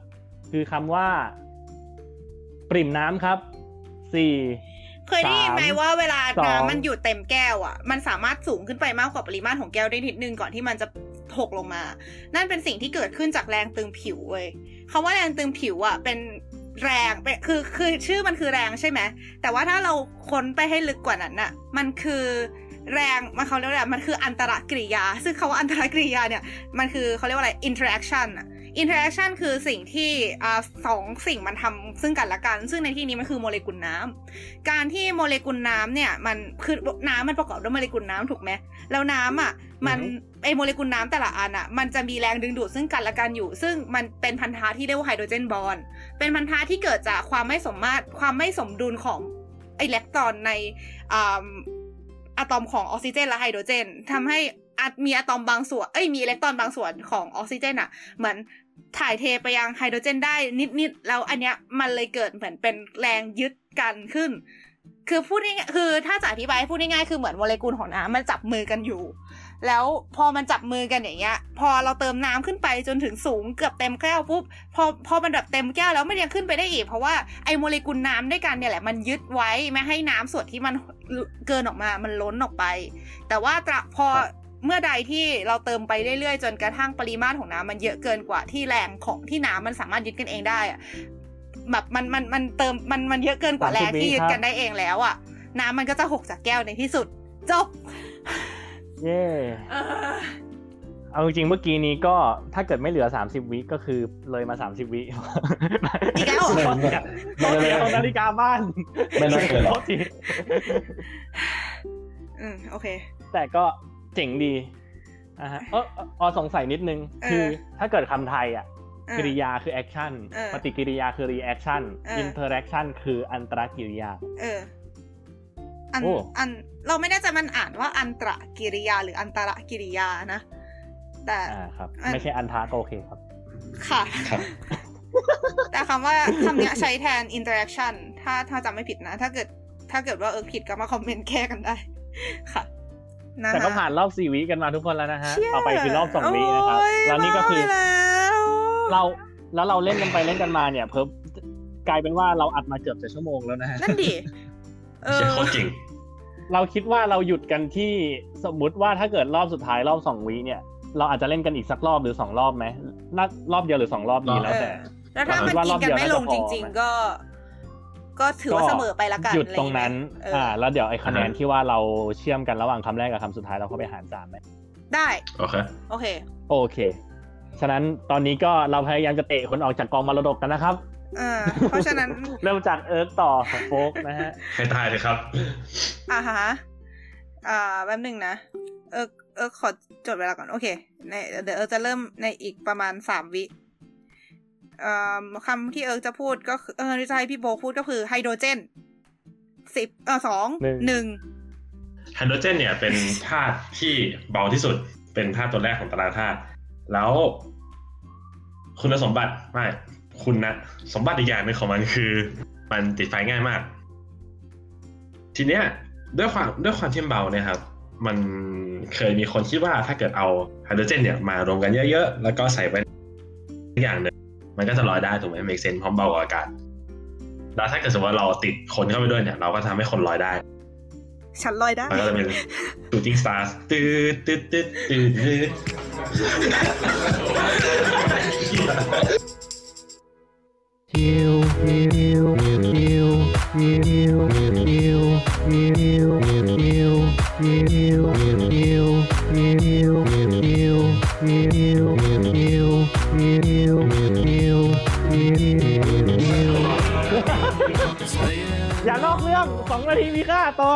คือคำว่า ปริ่มน้ำครับสี่เคยได้ยินไหมสามว่าเวลาสองน้ำมันอยู่เต็มแก้วอะ มันสามารถสูงขึ้นไปมากกว่าปริมาตรของแก้วได้นิดนึงก่อนที่มันจะถ หกลงมา นั่นเป็นสิ่งที่เกิดขึ้นจากแรงตึงผิวเว้ยคำว่าแรงตึงผิวอะเป็นแรงเป็นคือคือชื่อมันคือแรงใช่ไหมแต่ว่าถ้าเราค้นไปให้ลึกกว่านั้นน่ะ มันคือแรงมันเขาเรียกว่าอะไรมันคืออันตรกริยา ซึ่งคาว่าอันตรกริยาเนี่ย มันคือเขาเรียกว่าอะไร interaction อะ interaction คือสิ่งที่อ่าสองสิ่งมันทำซึ่งกันและกัน ซึ่งในที่นี้มันคือโมเลกุลน้ำการที่โมเลกุลน้ำเนี่ยมันคือน้ำมันประกอบด้วยโมเลกุลน้ำถูกไหมแล้วน้ำอะมันไอโมเลกุลน้ำแต่ละอันอะมันจะมีแรงดึงดูดซึ่งกันและกันอยู่ ซึ่งมันเป็นพันธะที่เรียกว่าไฮโดรเจนบอนด์เป็นพันธะที่เกิดจากความไม่สมมาตรความไม่สมดุลของอิเล็กตรอนในอ่าอะตอมของออกซิเจนและไฮโดรเจนทำให้อะมีอะตอมบางส่วน เอ้ย มีอิเล็กตรอนบางส่วนของออกซิเจนอะเหมือน ถ่ายเทไปยังไฮโดรเจนได้นิดๆ แล้วอันเนี้ยมันเลยเกิดเหมือนเป็นแรงยึดกันขึ้น คือพูดง่ายๆคือถ้าจะอธิบายให้พูดง่ายๆ คือเหมือนโมเลกุลของน้ำมันจับมือกันอยู่ แล้วพอมันจับมือกันอย่างเงี้ย พอเราเติมน้ำขึ้นไปจนถึงสูงเกือบเต็มแก้วปุ๊บ พอพอมันแบบเต็มแก้วแล้วมันยังขึ้นไปได้อีก เพราะว่าไอโมเลกุลน้ำด้วยกันเนี่ยแหละมันยึดไว้ไม่ให้น้ำส่วนที่มันเกินออกมา มันล้นออกไป แต่ว่าพอ เมื่อใดที่เราเติมไปเรื่อยๆ จนกระทั่งปริมาตรของน้ำมันเยอะเกินกว่าที่แรงของที่น้ำมันสามารถยึดกันเองได้อะแบบมันมันมันเติมมันมันเยอะเกินกว่าแรงที่ยึดกันได้เองแล้วอะน้ำมันก็จะหกจากแก้วในที่สุด จบ เย่เอาจริงๆเมื่อกี้นี้ก็ถ้าเกิดไม่เหลือ30วิก็คือเลยมา30วิอีกแล้วเหรอตอนเอานาฬิกาบ้านไม่น่าเกินหรอกโทษทีอืมโอเค แต่ก็ เจ๋งดีอะฮะเออเออออสงสัยนิดนึงเออคือถ้าเกิดคำไทยอะเออกริยาคือแอคชั่นเออปฏิกิริยาคือ reaction เออ interaction คืออันตรกิริยา เออ อันโอ้อันเราไม่แน่ใจมันอ่านว่าอันตรกิริยาหรืออันตรกิริยานะ แต่อ่าครับอันไม่ใช่อันทาก็โอเคครับ ค่ะครับแต่คำว่าคำเนี้ยใช้แทน interaction ถ้าถ้าจำไม่ผิดนะ ถ้าเกิดถ้าเกิดว่าเออผิดก็มาคอมเมนต์แก้กันได้ ค่ะะ แต่ก็คะผ่านรอบสี่วิกันมาทุกคนแล้วนะฮะเชี่ยต่อไปคือรอบสองวินะครับโอ้ยแล้วนี่ก็คือบ้าไปแล้วเราแล้วเราเล่นกันไปเล่นกันมาเนี่ย เพิ่มกลายเป็นว่าเราอัดมาเกือบจะชั่วโมงแล้วนะฮะนั่นดิเออเชี่ยโคตรจริง เราคิดว่าเราหยุดกันที่สมมุติว่าถ้าเกิดรอบสุดท้ายรอบสองวิเนี่ย เราอาจจะเล่นกันอีกสักรอบหรือสองรอบไหมน่ารอบเดียวหรือสองรอบดีแล้วแต่เออแล้วถ้ามันว่ากิรนอบกันเดียวไม่ลงน่าจะพอจริง ๆ ก็ ก็ถือว่าเสมอไปละกันหยุดตรงนั้นอะไรอย่างเงี้ยเออออ่า แล้วเดี๋ยวไอ้คะแนนอ่าฮะที่ว่าเราเชื่อมกันระหว่างคำแรกกับคำสุดท้ายเราเข้าไปหารสามไหมได้ โอเค โอเค โอเค ฉะนั้นตอนนี้ก็เราพยายามจะเตะคนออกจากกองมรดกกันนะครับเออเพราะฉะนั้น เริ่มจากเอิร์กต่อของโฟกนะฮะ ให้ตายเลยครับ อ่าฮะ อ่า แป๊บหนึ่งนะ เออเออขอจดเวลาก่อน โอเค ในเดี๋ยวเออจะเริ่มในอีกประมาณสามวิเอ่อ คำที่เออจะพูดก็คือเออจะให้พี่โบพูดก็คือไฮโดรเจนสิบเออสองหนึ่งหนึ่งไฮโดรเจนเนี่ยเป็นธาตุที่เบาที่สุด เป็นธาตุตัวแรกของตารางธาตุแล้วคุณสมบัติไม่คุณนะสมบัติอีกอย่างหนึงของมันคือ มันติดไฟง่ายมาก ทีเนี้ยด้วยความด้วยความที่มันเบาเนี่ยครับ มันเคยมีคนคิดว่าถ้าเกิดเอาไฮโดรเจนเนี่ยมารวมกันเยอะๆ แล้วก็ใส่ไปอย่างหนึ่ง มันก็จะลอยได้ถูกไหม make sense เพราะเบากว่าอากาศแล้วถ้าเกิดสมมติว่าเราติดคนเข้าไปด้วยเนี่ยเราก็ทำให้คนลอยได้ ฉันลอยได้มันก็จะเป็น shooting stars ตืดตืดตืดตืดตืดอย่านอกเรื่องสองนาทีมีค่าต่อ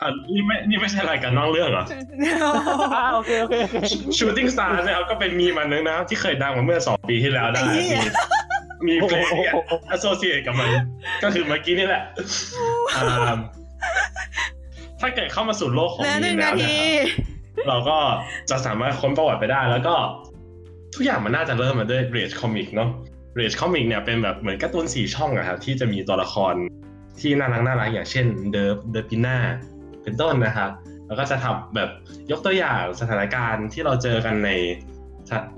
อะนี่ไม่นี่ไม่ใช่รายการนอกเรื่องเหรออ่าโอเคโอเคโอเค shooting stars เนี่ยก็เป็นมีมันนึงนะที่เคยดังมาเมื่อสองปีที่แล้วได้ไอ้เหี้มียมีเพลงเนี่ย associate กับมัน ก็คือเมื่อกี้นี่แหละอ่าถ้าเกิดเข้ามาสู่โลกของเหลือหมีนึ่งแล้นาวเนทียครับเราก็จะสามารถค้นประวัติไปได้ แล้วก็ ทุกอย่างมันน่าจะเริ่มมาด้วย Rage Comic เนาะ Rage Comic เนี่ยเป็นแบบเหมือนการ์ตูนสี่ช่องอะครับที่จะมีตัวละคร ที่น่ารักน่ารักอย่างเช่น Derp Derpina เป็นต้นนะครับ แล้วก็จะทำแบบยกตัวอย่างสถานการณ์ที่เราเจอกันใน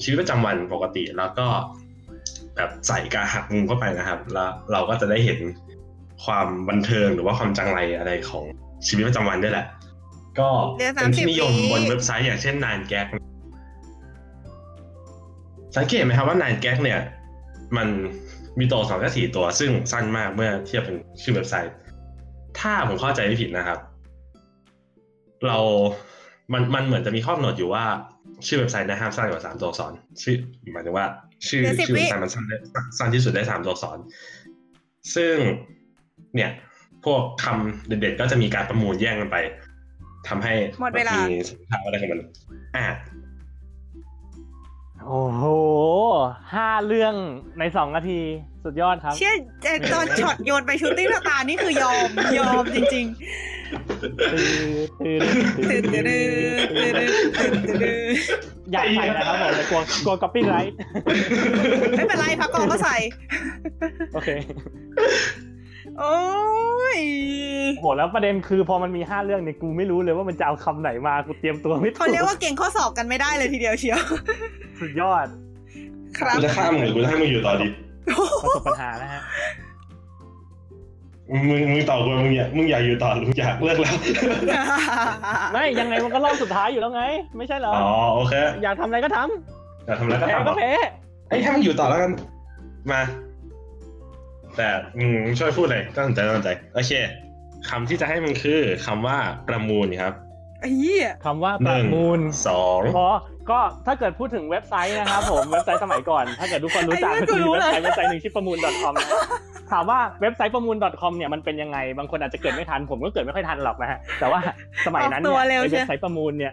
ชีวิตประจำวันปกติ แล้วก็แบบใส่การหักมุมเข้าไปนะครับ แล้วเราก็จะได้เห็นความบันเทิงหรือว่าความจังไรอะไรของชีวิตประจำวันด้วยแหละ ก็เดี๋ยวเป็นที่นิยม 30 วิบนเว็บไซต์อย่างเช่น9GAGสังเกตไหมครับว่านายแก๊กเนี่ย มัน มีตัวสองกับสี่ตัว ซึ่งสั้นมากเมื่อเทียบเป็นชื่อเว็บไซต์ ถ้าผมเข้าใจไม่ผิดนะครับ เรา มัน มันเหมือนจะมีข้อกำหนดอยู่ว่า ชื่อเว็บไซต์นะห้ามสั้นกว่าสามตัวอักษรชื่อหมายถึงว่า ชื่อเดี๋ยวสิบชื่อวิเว็บไซต์มันสั้นได้สั้นที่สุดได้สามตัวอักษร ซึ่ง เนี่ย พวกคำเด็ดๆก็จะมีการประมูลแย่งกันไปทำให้หมดเวลาสินค้าอะไรของมันอ่า โอ้โหห้าเรื่องในสองนาที สุดยอดครับ เชี่ยแต่ตอนช็อตโยนไป shooting star นี่คือยอมยอมจริงตื่นตื่นๆตื่นตื่นตื่นตื่นตื่นตื่นอยากใส่นะครับผมแต่กลัวกลัว copyrightไม่เป็นไรพักกองก็ใส่ โอเค โอ้ยโหแล้วประเด็นคือพอมันมีห้าเรื่องเนี่ยกูไม่รู้เลยว่ามันจะเอาคำไหนมากูเตรียมตัวไม่ถูเขาเรียกว่าเก่งข้อสอบกันไม่ได้เลยทีเดียวเชียว สุดยอด ครับกูจะข้ามมึงหรือกูจะให้มึงอยู่ต่อดิประสบปัญหานะฮะมึงมึงต่อกูมึงอยากมึงอยากอยู่ต่อหรือมึงอยากเลิกแล้วไม่ยังไงมันก็รอบสุดท้ายอยู่แล้วไง ไม่ใช่เหรออ๋อโอเคอยากทำอะไรก็ทอยากทำอะไรำก็แพ้ทำก็แพ้ไอ้ยให้มึงอยู่ต่อแล้วกันมา แต่มึงช่วยพูดเลยก็สนใจก็สนใจโอเคคำที่จะให้มึงคือคำว่าประมูลครับไอ้เหี้ยคำว่าหประนึ่งมูลสองอ๋อก็ถ้าเกิดพูดถึงเว็บไซต์นะครับผมเว็บไซต์สมัยก่อน ถ้าเกิดทุกคนรู้จักก็คือเว็บไซต์เว็บไซต์หนึ่งชื่อประมูล .com นะถามว่าเว็บไซต์ประมูล .com เนี่ยมันเป็นยังไงบางคนอาจจะเกิดไม่ทันผมก็เกิดไม่ค่อยทันหรอกนะฮะแต่ว่าสมัยนั้นเนี่ยไอ้เว็บไซต์ประมูลเนี่ย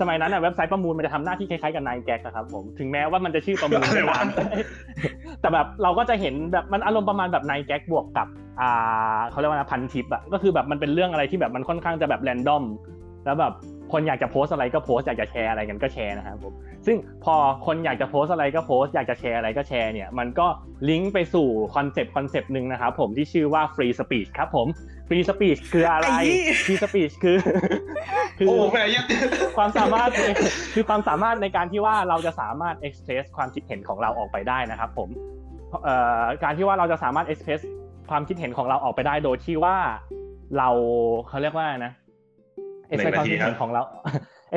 สมัยนั้นอะเว็บไซต์ประมูลมันจะทำหน้าที่คล้ายๆกับ9GAG อะครับผมถึงแม้ว่ามันจะชื่อประมูลก็ตามแต่แบบเราก็จะเห็นแบบมันอารมณ์ประมาณแบบ9GAG บวกกับอ่าเขาเรียกว่านะพันทิปอะก็คือแบบมันเป็นเรื่องอะไรที่แบบมันค่อนข้างจะแบบ random แล้วแบบ คนอยากจะโพสต์อะไรก็โพสต์อยากจะแชร์อะไรกันก็แชร์นะครับผมซึ่งพอคนอยากจะโพสต์อะไรก็โพสต์อยากจะแชร์อะไรก็แชร์เนี่ยมันก็ลิงก์ไปสู่คอนเซปต์คอนเซปต์หนึ่งนะครับผมที่ชื่อว่า free speech ครับผม free speech คืออะไรไอ้เหี้ย free speech คือ คือโอ้แม่ยัดความสามารถคือความสามารถในการที่ว่าเราจะสามารถ express ความคิดเห็นของเราออกไปได้นะครับผมเอ่อการที่ว่าเราจะสามารถ express ความคิดเห็นของเราออกไปได้โดยที่ว่าเราเขาเรียกว่านะ express ความคิดเห็นของเรา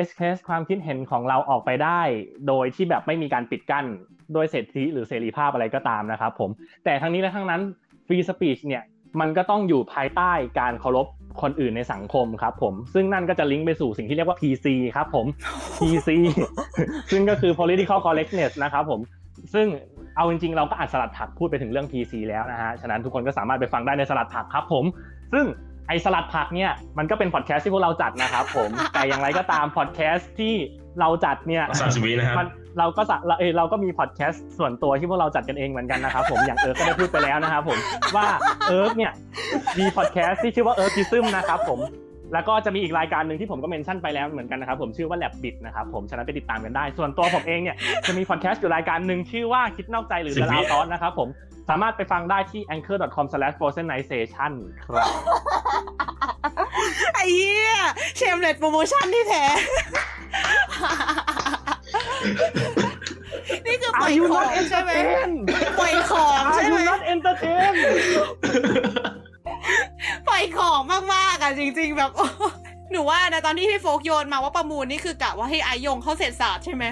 express ความคิดเห็นของเราออกไปได้ โดยที่แบบไม่มีการปิดกั้นโดยเสรีหรือเสรีภาพอะไรก็ตามนะครับผมแต่ทั้งนี้และทั้งนั้น free speech เนี่ยมันก็ต้องอยู่ภายใต้การเคารพคนอื่นในสังคมครับผม ซึ่งนั่นก็จะลิงก์ไปสู่สิ่งที่เรียกว่า PC ครับผม PC ซึ่งก็คือ political correctness นะครับผม ซึ่งเอาจริงๆ เราก็อัดสลัดผักพูดไปถึงเรื่อง PC แล้วนะฮะ ฉะนั้นทุกคนก็สามารถไปฟังได้ในสลัดผักครับผม ซึ่ง ไอสลัดผักเนี่ยมันก็เป็นพอดแคสต์ที่พวกเราจัดนะครับผมแต่อย่างไรก็ตามพอดแคสต์ที่เราจัดเนี่ยสามสิบวินะครับมันเราก็สะเราเอยเราก็มีพอดแคสต์ส่วนตัวที่พวกเราจัดกันเองเหมือนกันนะครับผมอย่างเอิร์กก็ได้พูดไปแล้วนะครับผมว่าเอิร์กเนี่ยมีพอดแคสต์ที่ชื่อว่าเอิร์กพิซึมนะครับผมแล้วก็จะมีอีกรายการหนึ่งที่ผมก็ mention ไปแล้วเหมือนกันนะครับผมชื่อว่า Lab Bit นะครับผมฉะนั้นไปติดตามกันได้ ส่วนตัวผมเองเนี่ยจะมีพอดแคสต์อยู่รายการหนึ่งชื่อว่าคิดนอกใจหรือ The สิบวิ Loud Thought นะครับผม สามารถไปฟังได้ที่ anchor.com/frozenization ครับไอ้เหี้ยเชมเลตโปรโมชั่นที่แท้ นี่คือปล่อย Are you ขอ not งใช่ไหม entertained ปล่อยของ Are ใช่ไห you ม not entertained ปล่อยของมากๆอะจริง ๆ แบบหนูว่านะตอนที่พี่โฟกโยนมาว่าประมูลนี่คือกะว่าให้ไอายงเข้าเศรษฐศาสตร์ใช่ไหม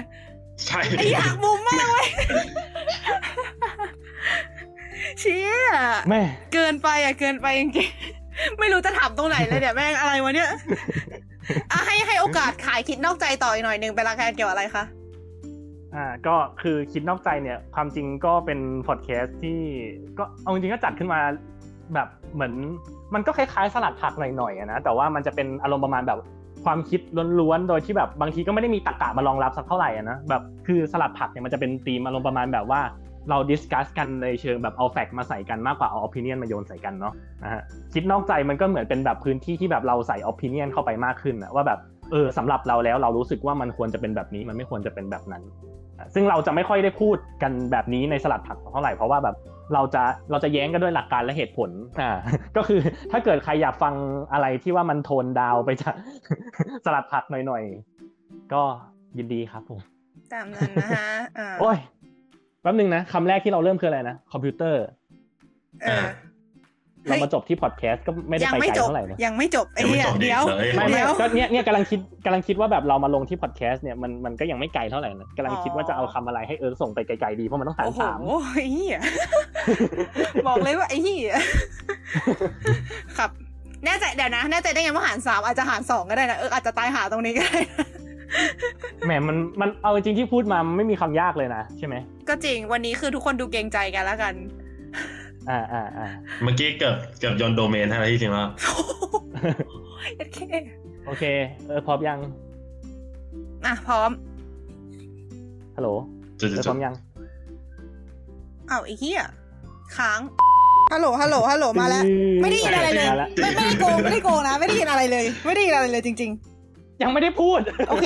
ใช่ไออยากมุมมากเลย เชี่ยแม่เกินไปอะเกินไปจริงๆไม่รู้จะถามตรงไหนเลยเนี่ยแม่งอะไรวะเนี่ยอะให้ให้โอกาสขายคิดนอกใจต่ออีกหน่อยหนึ่งเป็นรายการเกี่ยวอะไรคะอ่าก็คือคิดนอกใจเนี่ย ความจริงก็เป็นพอดแคสต์ที่ก็เอาจริงๆก็จัดขึ้นมาแบบเหมือน มันก็คล้ายๆสลัดผักหน่อยๆอะนะแต่ว่ามันจะเป็นอารมณ์ประมาณแบบความคิดล้วนๆ โดยที่แบบบางทีก็ไม่ได้มีตรรกะมารองรับสักเท่าไหร่อะนะแบบคือสลัดผักเนี่ยมันจะเป็นธีมอารมณ์ประมาณแบบว่า เรา discuss กันในเชิงแบบเอา fact มาใส่กันมากกว่าเอาอ p i ิเนียนมาโยนใส่กันเนาะนะฮะคิดนอกใจมันก็เหมือนเป็นแบบพื้นที่ที่แบบเราใส่อ p i ิเนียนเข้าไปมากขึ้นอะว่าแบบเออสำหรับเราแล้วเรารู้สึกว่ามันควรจะเป็นแบบนี้มันไม่ควรจะเป็นแบบนั้น ซึ่งเราจะไม่ค่อยได้พูดกันแบบนี้ในสลัดผักเท่าไหร่เพราะว่าแบบเราจะเราจะแย้งกันด้วยหลักการและเหตุผลอ่าก็คือถ้าเกิดใครอยากฟังอะไรที่ว่ามัน tone down ไปจากสลัดผักหน่อยๆก็ยินดีครับผมตามนั้นนะฮะอ่าโอ้ย แป๊บนึงนะคำแรกที่เราเริ่มคืออะไรนะคอมพิวเตอร์เออเรามาจบที่พอดแคสต์ก็ไม่ได้ยังไปไม่ไกลจบเท่าไหร่นะยังไม่จบไอ้ยังไม่เหี้ยจบดิเดี๋ยวเลยไม่ไม่เดี๋ยวก็เนี่ยเนี่ยกำลังคิดกำลังคิดว่าแบบเรามาลงที่พอดแคสต์เนี่ยมันมันก็ยังไม่ไกลเท่าไหร่นะกำลังคิดว่าจะเอาคำอะไรให้เอิร์กส่งไปไกลๆดีเพราะมันต้องหารโอ้โหสามไอ้เหี้ยบอกเลยว่าไอ้เหี้ยครับแน่ใจเดี๋ยวนะแน่ใจได้ไงว่าหารสามอาจจะหารสองก็ได้นะเอออาจจะตายหาตรงนี้ก็ได้นะ แหมมันมันเอาจริงๆที่พูดมามันไม่มีคำยากเลยนะใช่ไหมก็จริงวันนี้คือทุกคนดูเกรงใจกันแล้วกัน อ่าอ่าอ่าเมื่อกี้เกือบเกือบโยนโดเมนให้แล้วที่จริงแล้วโอเคโอเคเออพร้อมยัง อะพร้อมฮัลโหลจุดเออพจุร้ดอมยังอ้าวไอ้เหี้ยค้างฮัลโหล ฮัลโหล ฮัลโหล มาแล้ว ไม่ได้ยินอะไรเลยมาแล้วไม่ไม่ได้โกง ไม่ได้โกงนะ ไม่ได้ยินอะไรเลย ไม่ได้ยินอะไรเลยจริง ยังไม่ได้พูด โอเค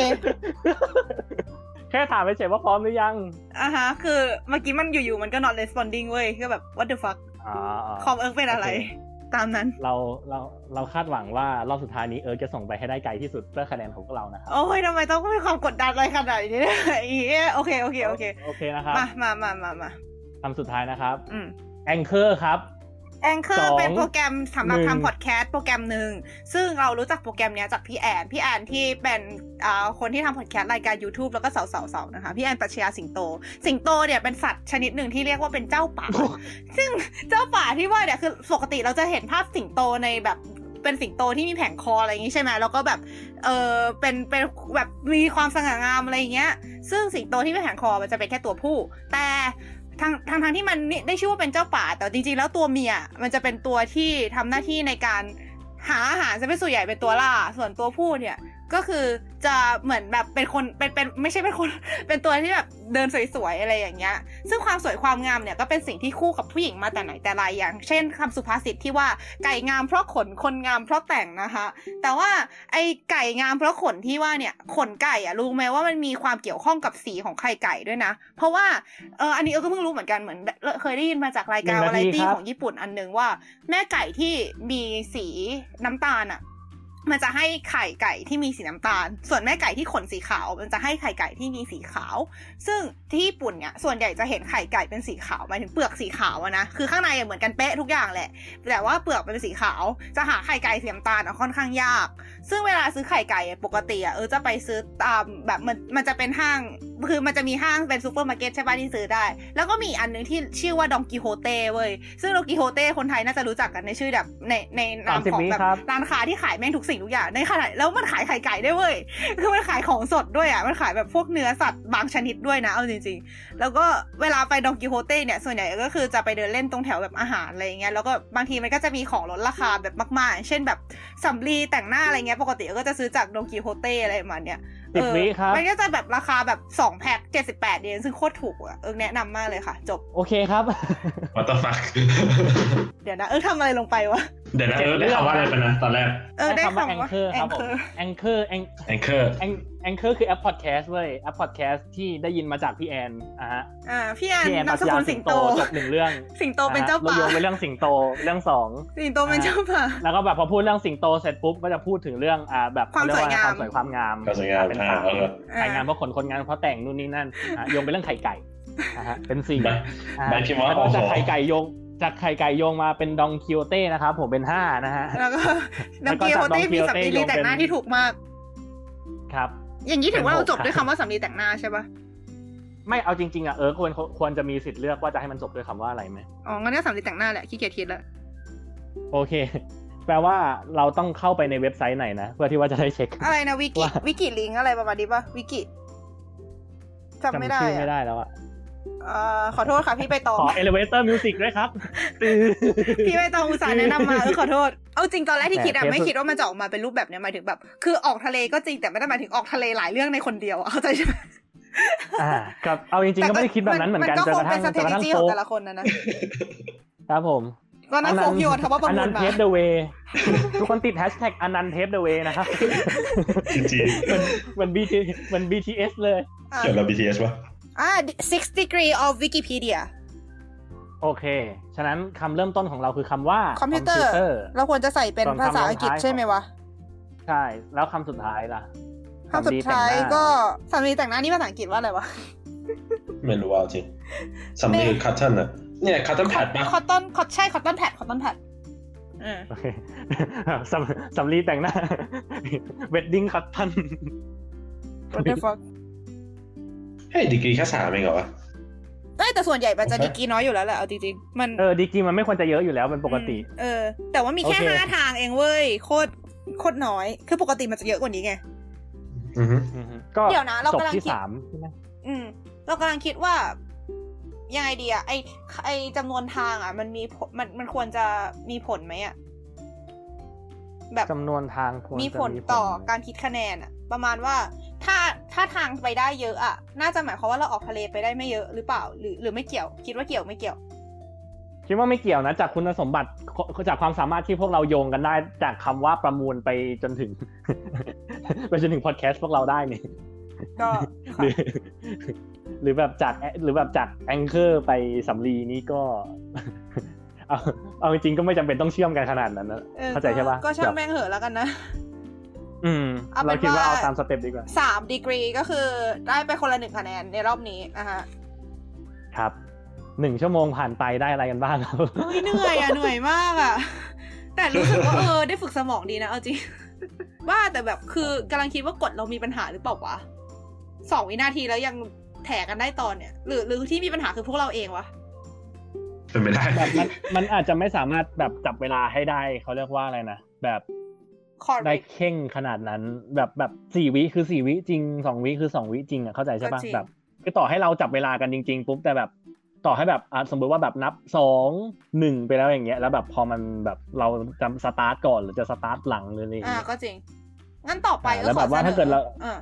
แค่ถามไปเฉยว่าพร้อมหรือยังๆอะฮะ คือเมื่อกี้มันอยู่ๆมันก็ not responding เว้ยก็แบบ what the fuck อ่าคอมเอิร์กเป็นอะไรโเคตามนั้น เราเราเราคาดหวังว่ารอบสุดท้ายนี้เอิร์กจะส่งไปให้ได้ไกลที่สุดเพื่อคะแนนของพวกเรานะครับโอ้ยทำไมต้องมีความกดดันอะไรขนาดนี้เนี่ยไอ้เหี้ยโอเคโอเคโอเคโอเคนะครับมามามามามาคำสุดท้ายนะครับอืม Anchor ครับ Anchor ซึ่งเป็นโปรแกรมสำหรับหนึ่งทำพอดแคสต์โปรแกรมหนึ่ง ซึ่งเรารู้จักโปรแกรมเนี้ยจากพี่แอน พี่แอนที่เป็นอ่าคนที่ทำพอดแคสต์รายการ YouTube แล้วก็เสาเสาเสานะคะ พี่แอนปรัชญาสิงโต สิงโตเนี่ยเป็นสัตว์ชนิดหนึ่งที่เรียกว่าเป็นเจ้าป่า ซึ่งเจ้าป่าที่ว่าเนี่ยคือปกติเราจะเห็นภาพสิงโตในแบบเป็นสิงโตที่มีแผงคออะไรอย่างงี้ใช่ไหมแล้วก็แบบ เออเป็น เป็นแบบมีความสง่างามอะไรอย่างเงี้ย ซึ่งสิงโตที่เป็นแผงคอมันจะเป็นแค่ตัวผู้ แต่ ทางทางทางที่มันได้ชื่อว่าเป็นเจ้าป่า แต่จริงๆ แล้วตัวเมียมันจะเป็นตัวที่ทำหน้าที่ในการหาอาหารจะเป็นส่วนใหญ่เป็นตัวล่า ส่วนตัวผู้เนี่ย ก็คือจะเหมือนแบบเป็นคนเป็นเป็นไม่ใช่เป็นคน เป็นตัวที่แบบเดินสวยๆอะไรอย่างเงี้ย ซึ่งความสวยความงามเนี่ยก็เป็นสิ่งที่คู่กับผู้หญิงมาแต่ไหนแต่ไรอย่าง เช่นคำสุภาษิตที่ว่าไก่งามเพราะขนคนงามเพราะแต่งนะคะ แต่ว่าไอไก่งามเพราะขนที่ว่าเนี่ยขนไก่อะรู้ไหมว่ามันมีความเกี่ยวข้องกับสีของไข่ไก่ด้วยนะ เพราะว่าเอออันนี้เออก็เพิ่งรู้เหมือนกันเหมือนเคยได้ยินมาจากรายการวาไรตี้ของญี่ปุ่นอันหนึ่งว่า แม่ไก่ที่มีสีน้ำตาลอะ มันจะให้ไข่ไก่ที่มีสีน้ำตาล ส่วนแม่ไก่ที่ขนสีขาว มันจะให้ไข่ไก่ที่มีสีขาว ซึ่งที่ญี่ปุ่นเนี่ยส่วนใหญ่จะเห็นไข่ไก่เป็นสีขาวหมายถึงเปลือกสีขาวอะนะคือข้างในอะเหมือนกันเป๊ะทุกอย่างแหละ แต่ว่าเปลือกเป็นสีขาว จะหาไข่ไก่สีน้ำตาลอะค่อนข้างยาก ซึ่งเวลาซื้อไข่ไก่อะปกติอะเออจะไปซื้อตามแบบมันมันจะเป็นห้างคือมันจะมีห้างเป็นซูเปอร์มาร์เก็ตใช่ป่ะที่ซื้อได้ แล้วก็มีอีกอันนึงที่ชื่อว่าดองกิโฮเต้เว้ยซึ่งดองกิโฮเต้คนไทยน่าจะรู้จักกันในชื่อแบบในในนามของ30แบบครับร้านค้าที่ขายแม่งทุกสิ่งทุกอย่างในขณะแล้วมันขายไข่ไก่ด้วยเว้ยคือมันขายของสดด้วยอะมันขายแบบพวกเนื้อสัตว์บางชนิดด้วยนะเอาจริงๆ แล้วก็เวลาไปดองกิโฮเต้เนี่ยส่วนใหญ่ก็คือจะไปเดินเล่นตรงแถวแบบอาหารอะไรอย่างเงี้ยแล้วก็บางทีมันก็จะมีของลดราคาแบบมากๆ เช่นแบบสำลีแต่งหน้าอะไรเงี้ยปกติก็จะซื้อจากดองกิโฮเต้อะไรประมาณเนี้ยสิบเออวิครับมันก็จะแบบราคาแบบสองแพ็คเจ็ดสิบแปดเยนซึ่งโคตรถูกอะเออแนะนำมากเลยค่ะ จบ โอเคครับ What the fuck เดี๋ยวนะ เออทำอะไรลงไปวะ เดี๋ยวนะเออได้คำว่าอะไรไปนะตอนแรกเออได้คำว่าคำว่า Anchor ครับผม Anchor Anchor Anchor Anchor คือแอปพอดแคสต์เว้ยแอปพอดแคสต์ที่ได้ยินมาจากพี่แอนอะฮะอ่าพี่แอนพี่แอนนามปัสญญากุลสิสิงงโตโตจบหนึ่งเรื่อง สิงโตเป็นเจ้าอะฮะป่าแล้วโยงไปเรื่องสิงโตเรื่องสองสิงโตเป็นเจ้าป่าแล้วก็แบบพอพูดเรื่องสิงโตเสร็จปุ๊บก็จะพูดถึงเรื่องอ่าแบบความเขเรียกสวยงามความสวยความงามความสวยงามเป็นอ่าสามเออไข่งามเพราะขนคนงานเพราะแต่งนู่นนี่นั่นอะโยงไปเรื่องไข่ไก่นะฮะเป็นสี่ใบอะใบพิมพ์ว่าแล้วก็โอ้โหจากไข่ไก่โยง จากไข่ไก่โยงมาเป็นดองคิโอเต้นะครับ ผมเป็นห้านะฮะ แล้วก็แล้น้ำวก็เกียวจากเต้ Don มี Quixote สำลีรีแต่งหน้าโยงเป็นที่ถูกมาก ครับ อย่างนี้ถือว่าเราจบเป็นหกด้วยคำว่าสำลีแต่งหน้าใช่ปะไม่เอาจริงๆอะเออควรควรจะมีสิทธิ์เลือกว่าจะให้มันจบด้วยคำว่าอะไรไหมอ๋องั้นก็สำลีแต่งหน้าแหละขี้เกียจคิดแล้วโอเค แปลว่าเราต้องเข้าไปในเว็บไซต์ไหนนะเพื่อที่ว่าจะได้เช็คอะไรนะวิกิว่าวิกิลิงอะไรประมาณนี้ปะวิกิจำไม่ได้จำชื่อไม่อะได้แล้วอะ เอ่อขอโทษค่ะพี่ไปตองขอ elevator music ด้วยครับตื้อพี่ไปตองอุตส่าห์แนะนำมาเออขอโทษ เอาจริงตอนแรกที่คิดอะแต่เทปไม่คิดว่ามันจะออกมาเป็นรูปแบบเนี้ยหมายถึงแบบ คือออกทะเลก็จริงแต่ไม่ได้หมายถึงออกทะเลหลายเรื่องในคนเดียวอะเข้าใจใช่ไหมอ่าครับเอาจริงๆก็ไม่ได้คิดแบบนั้นเหมือนกันมันจก็นคกงระเป็ทั่นงสจนกระทั่งโฟเตติของกแต่ละคนนะนะครับผมก็น่าโฟกโยนคำว่าประอันมูนั้ลนมาเทปเดอะเวทุกคนติดแฮชแท็กอันนันเทปเดอะเวนะครับจริงเหมือนเหมือน BT เหมือน BTS เลยอะๆเกี่ยวกับ BTS ปะ อ่า six degree of Wikipedia โอเค ฉะนั้นคำเริ่มต้นของเราคือคำว่าคอมพิวเตอร์เราควรจะใส่เป็นส่วนภาษาคำลงอังกฤษท้ายใช่ไหมวะ ใช่ แล้วคำสุดท้ายล่ะคำสุดท้ายสำลีแต่งหน้ก็สำลีแต่งหน้านี่ภาษาอังกฤษว่าอะไรวะ ไม่รู้ว่าจริงสำลี cotton อะเนี่ย cotton pad ปะ cotton cot ใช่ cotton pad cotton padเออโอเคสำสำลีแต่งหน้า wadding cotton what the fuck เฮ้ยดีกรีแค่สามเองเหรอวะเอ้ยแต่ส่วนใหญ่มันจะดีกรีน้อยอยู่แล้วแหละเอาจริงๆมันเออดีกรีมันไม่ควรจะเยอะอยู่แล้วเป็นปกติอืมเออ แต่ว่ามีแค่โอเคห้าทางเองเว้ยโคตรโคตรน้อย คือปกติมันจะเยอะกว่านี้ไงอือฮึอือฮึก็เดี๋ยวนะเราจบกำลังที่คิดสามใช่ไหมอืม เรากำลังคิดว่ายังไงดีอะไอไอจำนวนทางอะมันมีผลมันมันควรจะมีผลไหมอะแบบจำนวนทางควรมีจะผลต่อไหมการคิดคะแนนอะประมาณว่า ถ้าถ้าทางไปได้เยอะอะน่าจะหมายความว่าเราออกทะเลไปได้ไม่เยอะหรือเปล่า หรือหรือไม่เกี่ยว คิดว่าเกี่ยวไม่เกี่ยว คิดว่าไม่เกี่ยวนะ จากคุณสมบัติจากความสามารถที่พวกเราโยงกันได้ จากคำว่าประมูลไปจนถึง ไปจนถึงพอดแคสต์พวกเราได้นี่ก็หรือหรือแบบจากหรือแบบจากแองเกอร์ไปสำลีนี่ก็เอาเอาจริงๆก็ไม่จำเป็นต้องเชื่อมกันขนาดนั้นนะออเข้าใจใช่ปะก็ช่างแบบแม่งเหอะแล้วกันนะ อืมเอาเป็นเราคิดว่าว่าเอาตามสเต็ปดีกว่าสามดีกรีก็คือได้ไปคนละหนึ่งคะแนนในรอบนี้นะฮะครับหนึ่งชั่วโมงผ่านไปได้อะไรกันบ้างครับเฮ้ยเหนื่อยอะเหนื่อยมากอะ แต่รู้สึกว่าเออได้ฝึกสมองดีนะเอาจริงว่าแต่แบบคือกำลังคิดว่ากดเรามีปัญหาหรือเปล่าวะสองวินาทีแล้วยังแถกันได้ตอนเนี่ย หรือหรือที่มีปัญหาคือพวกเราเองวะเป็นไปได้แบบมันมันอาจจะไม่สามารถแบบจับเวลาให้ได้เขาเรียกว่าอะไรนะแบบ คอร์ได้ดเข่งขนาดนั้น แบบแบบสี่วิคือสี่วิจริงสองวิคือสองวิจริงอะเข้าใจใช่ปะก็จริงแบบคือต่อให้เราจับเวลากันจริงๆปุ๊บแต่แบบต่อให้แบบอะสมมติว่าแบบนับสองหนึ่งไปแล้วอย่างเงี้ย แล้วแบบพอมันแบบเราจะสตาร์ทก่อนหรือจะสตาร์ทหลังหรืออะไรอย่างอ่าเงี้ยก็จริง งั้นต่อไปอ่าก็แล้วขแบอบว่าสนอถ้าเกิดเราออ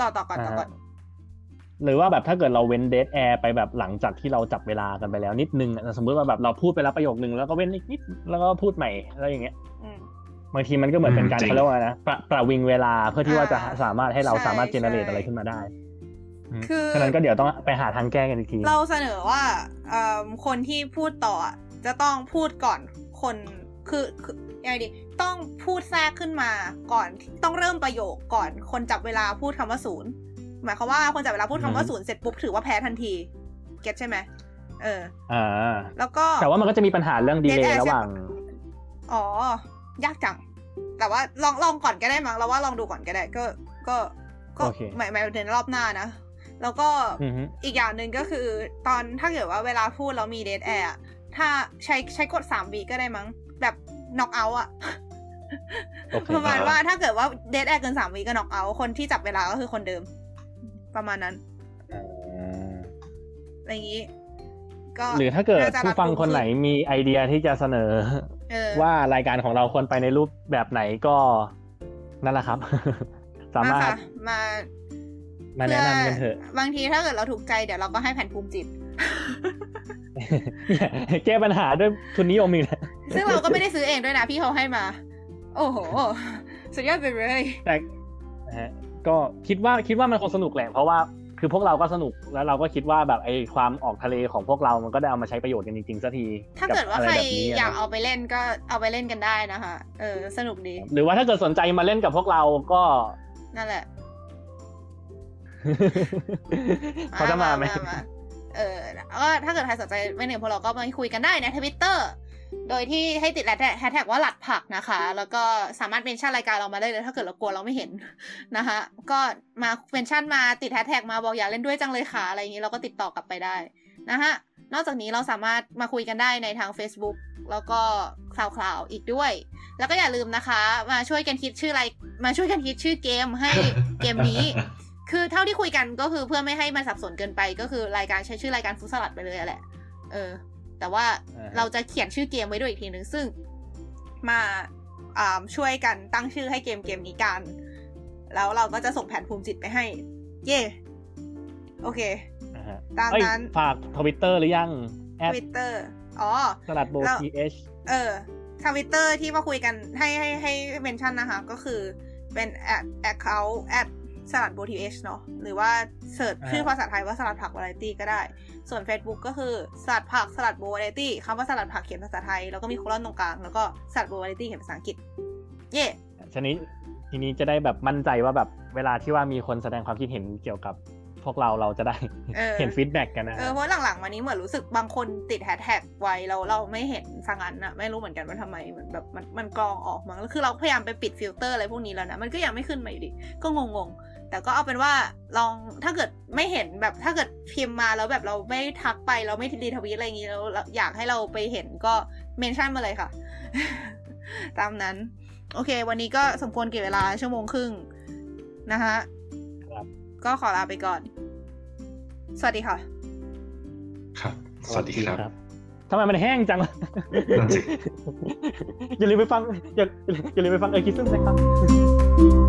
ต่อต่อก่อนต่อก่อนหรือว่าแบบถ้าเกิดเราเว้น dead air ไปแบบหลังจากที่เราจับเวลากันไปแล้วนิดนึงอะสมมติว่าแบบเราพูดไปแล้วประโยคนึงแล้วก็เว้นอีกนิดแล้วก็พูดใหม่แล้วอย่างเงี้ย อืม บางทีมันก็เหมือนเป็นการอืมจริงเขาเรียกว่าไงนะประประวิงเวลาเพื่อที่ว่าจะอ่าสามารถให้เราใช่สามารถ generate ใช่อะไรขึ้นมาได้มคือฉะนั้นก็เดี๋ยวต้องไปหาทางแก้กันอีกที เราเสนอว่าเอิ่มคนที่พูดต่ออะจะต้องพูดก่อนคนคือคือยังไงดีต้องพูดแทรกขึ้นมาก่อนต้องเริ่มประโยคก่อนคนจับเวลาพูดคำว่าศูนย์หมายความว่าคนจับเวลาพูดคำว่าศูนย์เสร็จปุ๊บถือว่าแพ้ทันทีเก็ตใช่ไหมเอออ่าแล้วก็แต่ว่ามันก็จะมีปัญหาเรื่องดีเล Dead ย์ air ระหว่างอ๋อ ยากจัง แต่ว่าลองลองก่อนก็ได้มั้งเราว่าลองดูก่อนก็ได้ ก็ ก็ก็โอเคหมายหมายถึงรอบหน้านะ แล้วก็อือฮึอีกอย่างหนึ่งก็คือ ตอนถ้าเกิดว่าเวลาพูดแล้วมีเดทแอร์ถ้าใช้ใช้กดสามวีก็ได้มั้ง แบบน็อกเอาท์อะโอเคประมาณว่าถ้าเกิดว่าเดทแอร์เกินสามวีก็น็อกเอาท์คนที่จับเวลาก็คือคนเดิม ประมาณนั้นอ่าอะไรอย่างนี้ก็หรือถ้าเกิดน่จะรัผู้ฟังคนไหนมีไอเดียที่จะเสนอเออ ว่ารายการของเราควรไปในรูปแบบไหนก็นั่นแหละครับ สามารถค่ะมามาแนะนำกันเถอะ บางทีถ้าเกิดเราถูกใจเดี๋ยวเราก็ให้แผ่นภูมิจิต แก้ปัญหาด้วยทุนนิยมอีกแล้วซึ่งเราก็ไม่ได้ซื้อเองด้วยนะพี่เขาให้มา โอ้โห สุดยอดไปเลยแต่นะฮะก็คิดว่าคิดว่ามันคงสนุกแหละเพราะว่า คือพวกเราก็สนุกแล้วเราก็คิดว่าแบบไอ้ความออกทะเลของพวกเรามันก็ได้เอามาใช้ประโยชน์กันจริงๆสักที ถ้าเกิดว่าบะใครไแบบนี้ะอยากเอาไปเล่นก็เอาไปเล่นกันได้นะคะเออสนุกดี หรือว่าถ้าเกิดสนใจมาเล่นกับพวกเราก็นั่นแหละเขาจะมาไหมเออก็ถ้าเกิดใครสนใจไม่หนึ่งพวกเราก็มาคุยกันได้ในทวิตเตอร์ โดยที่ให้ติดแฮชแท็กว่าสลัดผักนะคะ แล้วก็สามารถ mention รายการเรามาได้เลย ถ้าเกิดเรากลัวเราไม่เห็นนะคะ ก็มา mention มาติดแฮชแท็กมาบอกอยากเล่นด้วยจังเลยค่ะอะไรอย่างนี้เราก็ติดต่อกลับไปได้นะคะนอกจากนี้เราสามารถมาคุยกันได้ในทาง Facebook แล้วก็คลาวคลาวอีกด้วย แล้วก็อย่าลืมนะคะ มาช่วยกันคิดชื่ออะไรมาช่วยกันคิดชื่อเกมให้เกมนี้ คือเท่าที่คุยกันก็คือเพื่อไม่ให้มันสับสนเกินไปก็คือรายการใช้ชื่อรายการฟุตสลัดไปเลยอะแหละเออ แต่ว่าอ่าฮะเราจะเขียนชื่อเกมไว้ด้วยอีกทีหนึ่งซึ่งมาอ่าช่วยกันตั้งชื่อให้เกมเกมนี้กัน แล้วเราก็จะส่งแผนภูมิจิตไปให้ เย่โอเคนะฮะตามเอ้ยนั้นฝากทวิตเตอร์หรือยัง at ทวิตเตอร์อ๋อ Salad Bowl แล้ว THเออทวิตเตอร์ที่มาคุยกันให้ให้ให้ mention นะคะ ก็คือเป็น at account at Salad Bowl TH เนาะหรือว่า search ชื่อภาษาไทยว่าสลัดผักวาไรตี้ก็ได้ ส่วน Facebook ก็คือสลัดผัก Salad Bowl Variety คำว่าสลัดผักเขียนภาษาไทย แล้วก็มี colon ตรงกลาง แล้วก็ Salad Bowl Variety เขียนภาษาอังกฤษ เย่ชนี้ทีนี้จะได้แบบมั่นใจว่าแบบเวลาที่ว่ามีคนแสดงความคิดเห็นเกี่ยวกับพวกเราเราจะได้เออเห็น feedback กันนะ เออ เพราะหลังๆมานี้เหมือนรู้สึกบางคนติดแฮชแท็กไว้เราเราไม่เห็นสักอันอะไม่รู้เหมือนกันว่าทำไมเหมือนแบบมันมันกรองออกมั้งแล้วคือเราพยายามไปปิดฟิลเตอร์อะไรพวกนี้แล้วนะ มันก็ยังไม่ขึ้นมาอยู่ดีก็งงๆ แต่ก็เอาเป็นว่าลองถ้าเกิดไม่เห็นแบบถ้าเกิดพิมพ์มาแล้วแบบเราไม่ทักไปเราไม่ retweet อะไรอย่างนี้แล้วแล้วอยากให้เราไปเห็นก็เมนชั่นมาเลยค่ะ ตามนั้น โอเค วันนี้ก็สมควรเก็บเวลาชั่วโมงครึ่งนะคะครับก็ขอลาไปก่อน สวัสดีค่ะ ครับ สวัสดีครับทำไมมันแห้งจังนั่นสิอย่าลืมไปฟังอย่าอย่าลืมไปฟังเออคิซึมนะครับ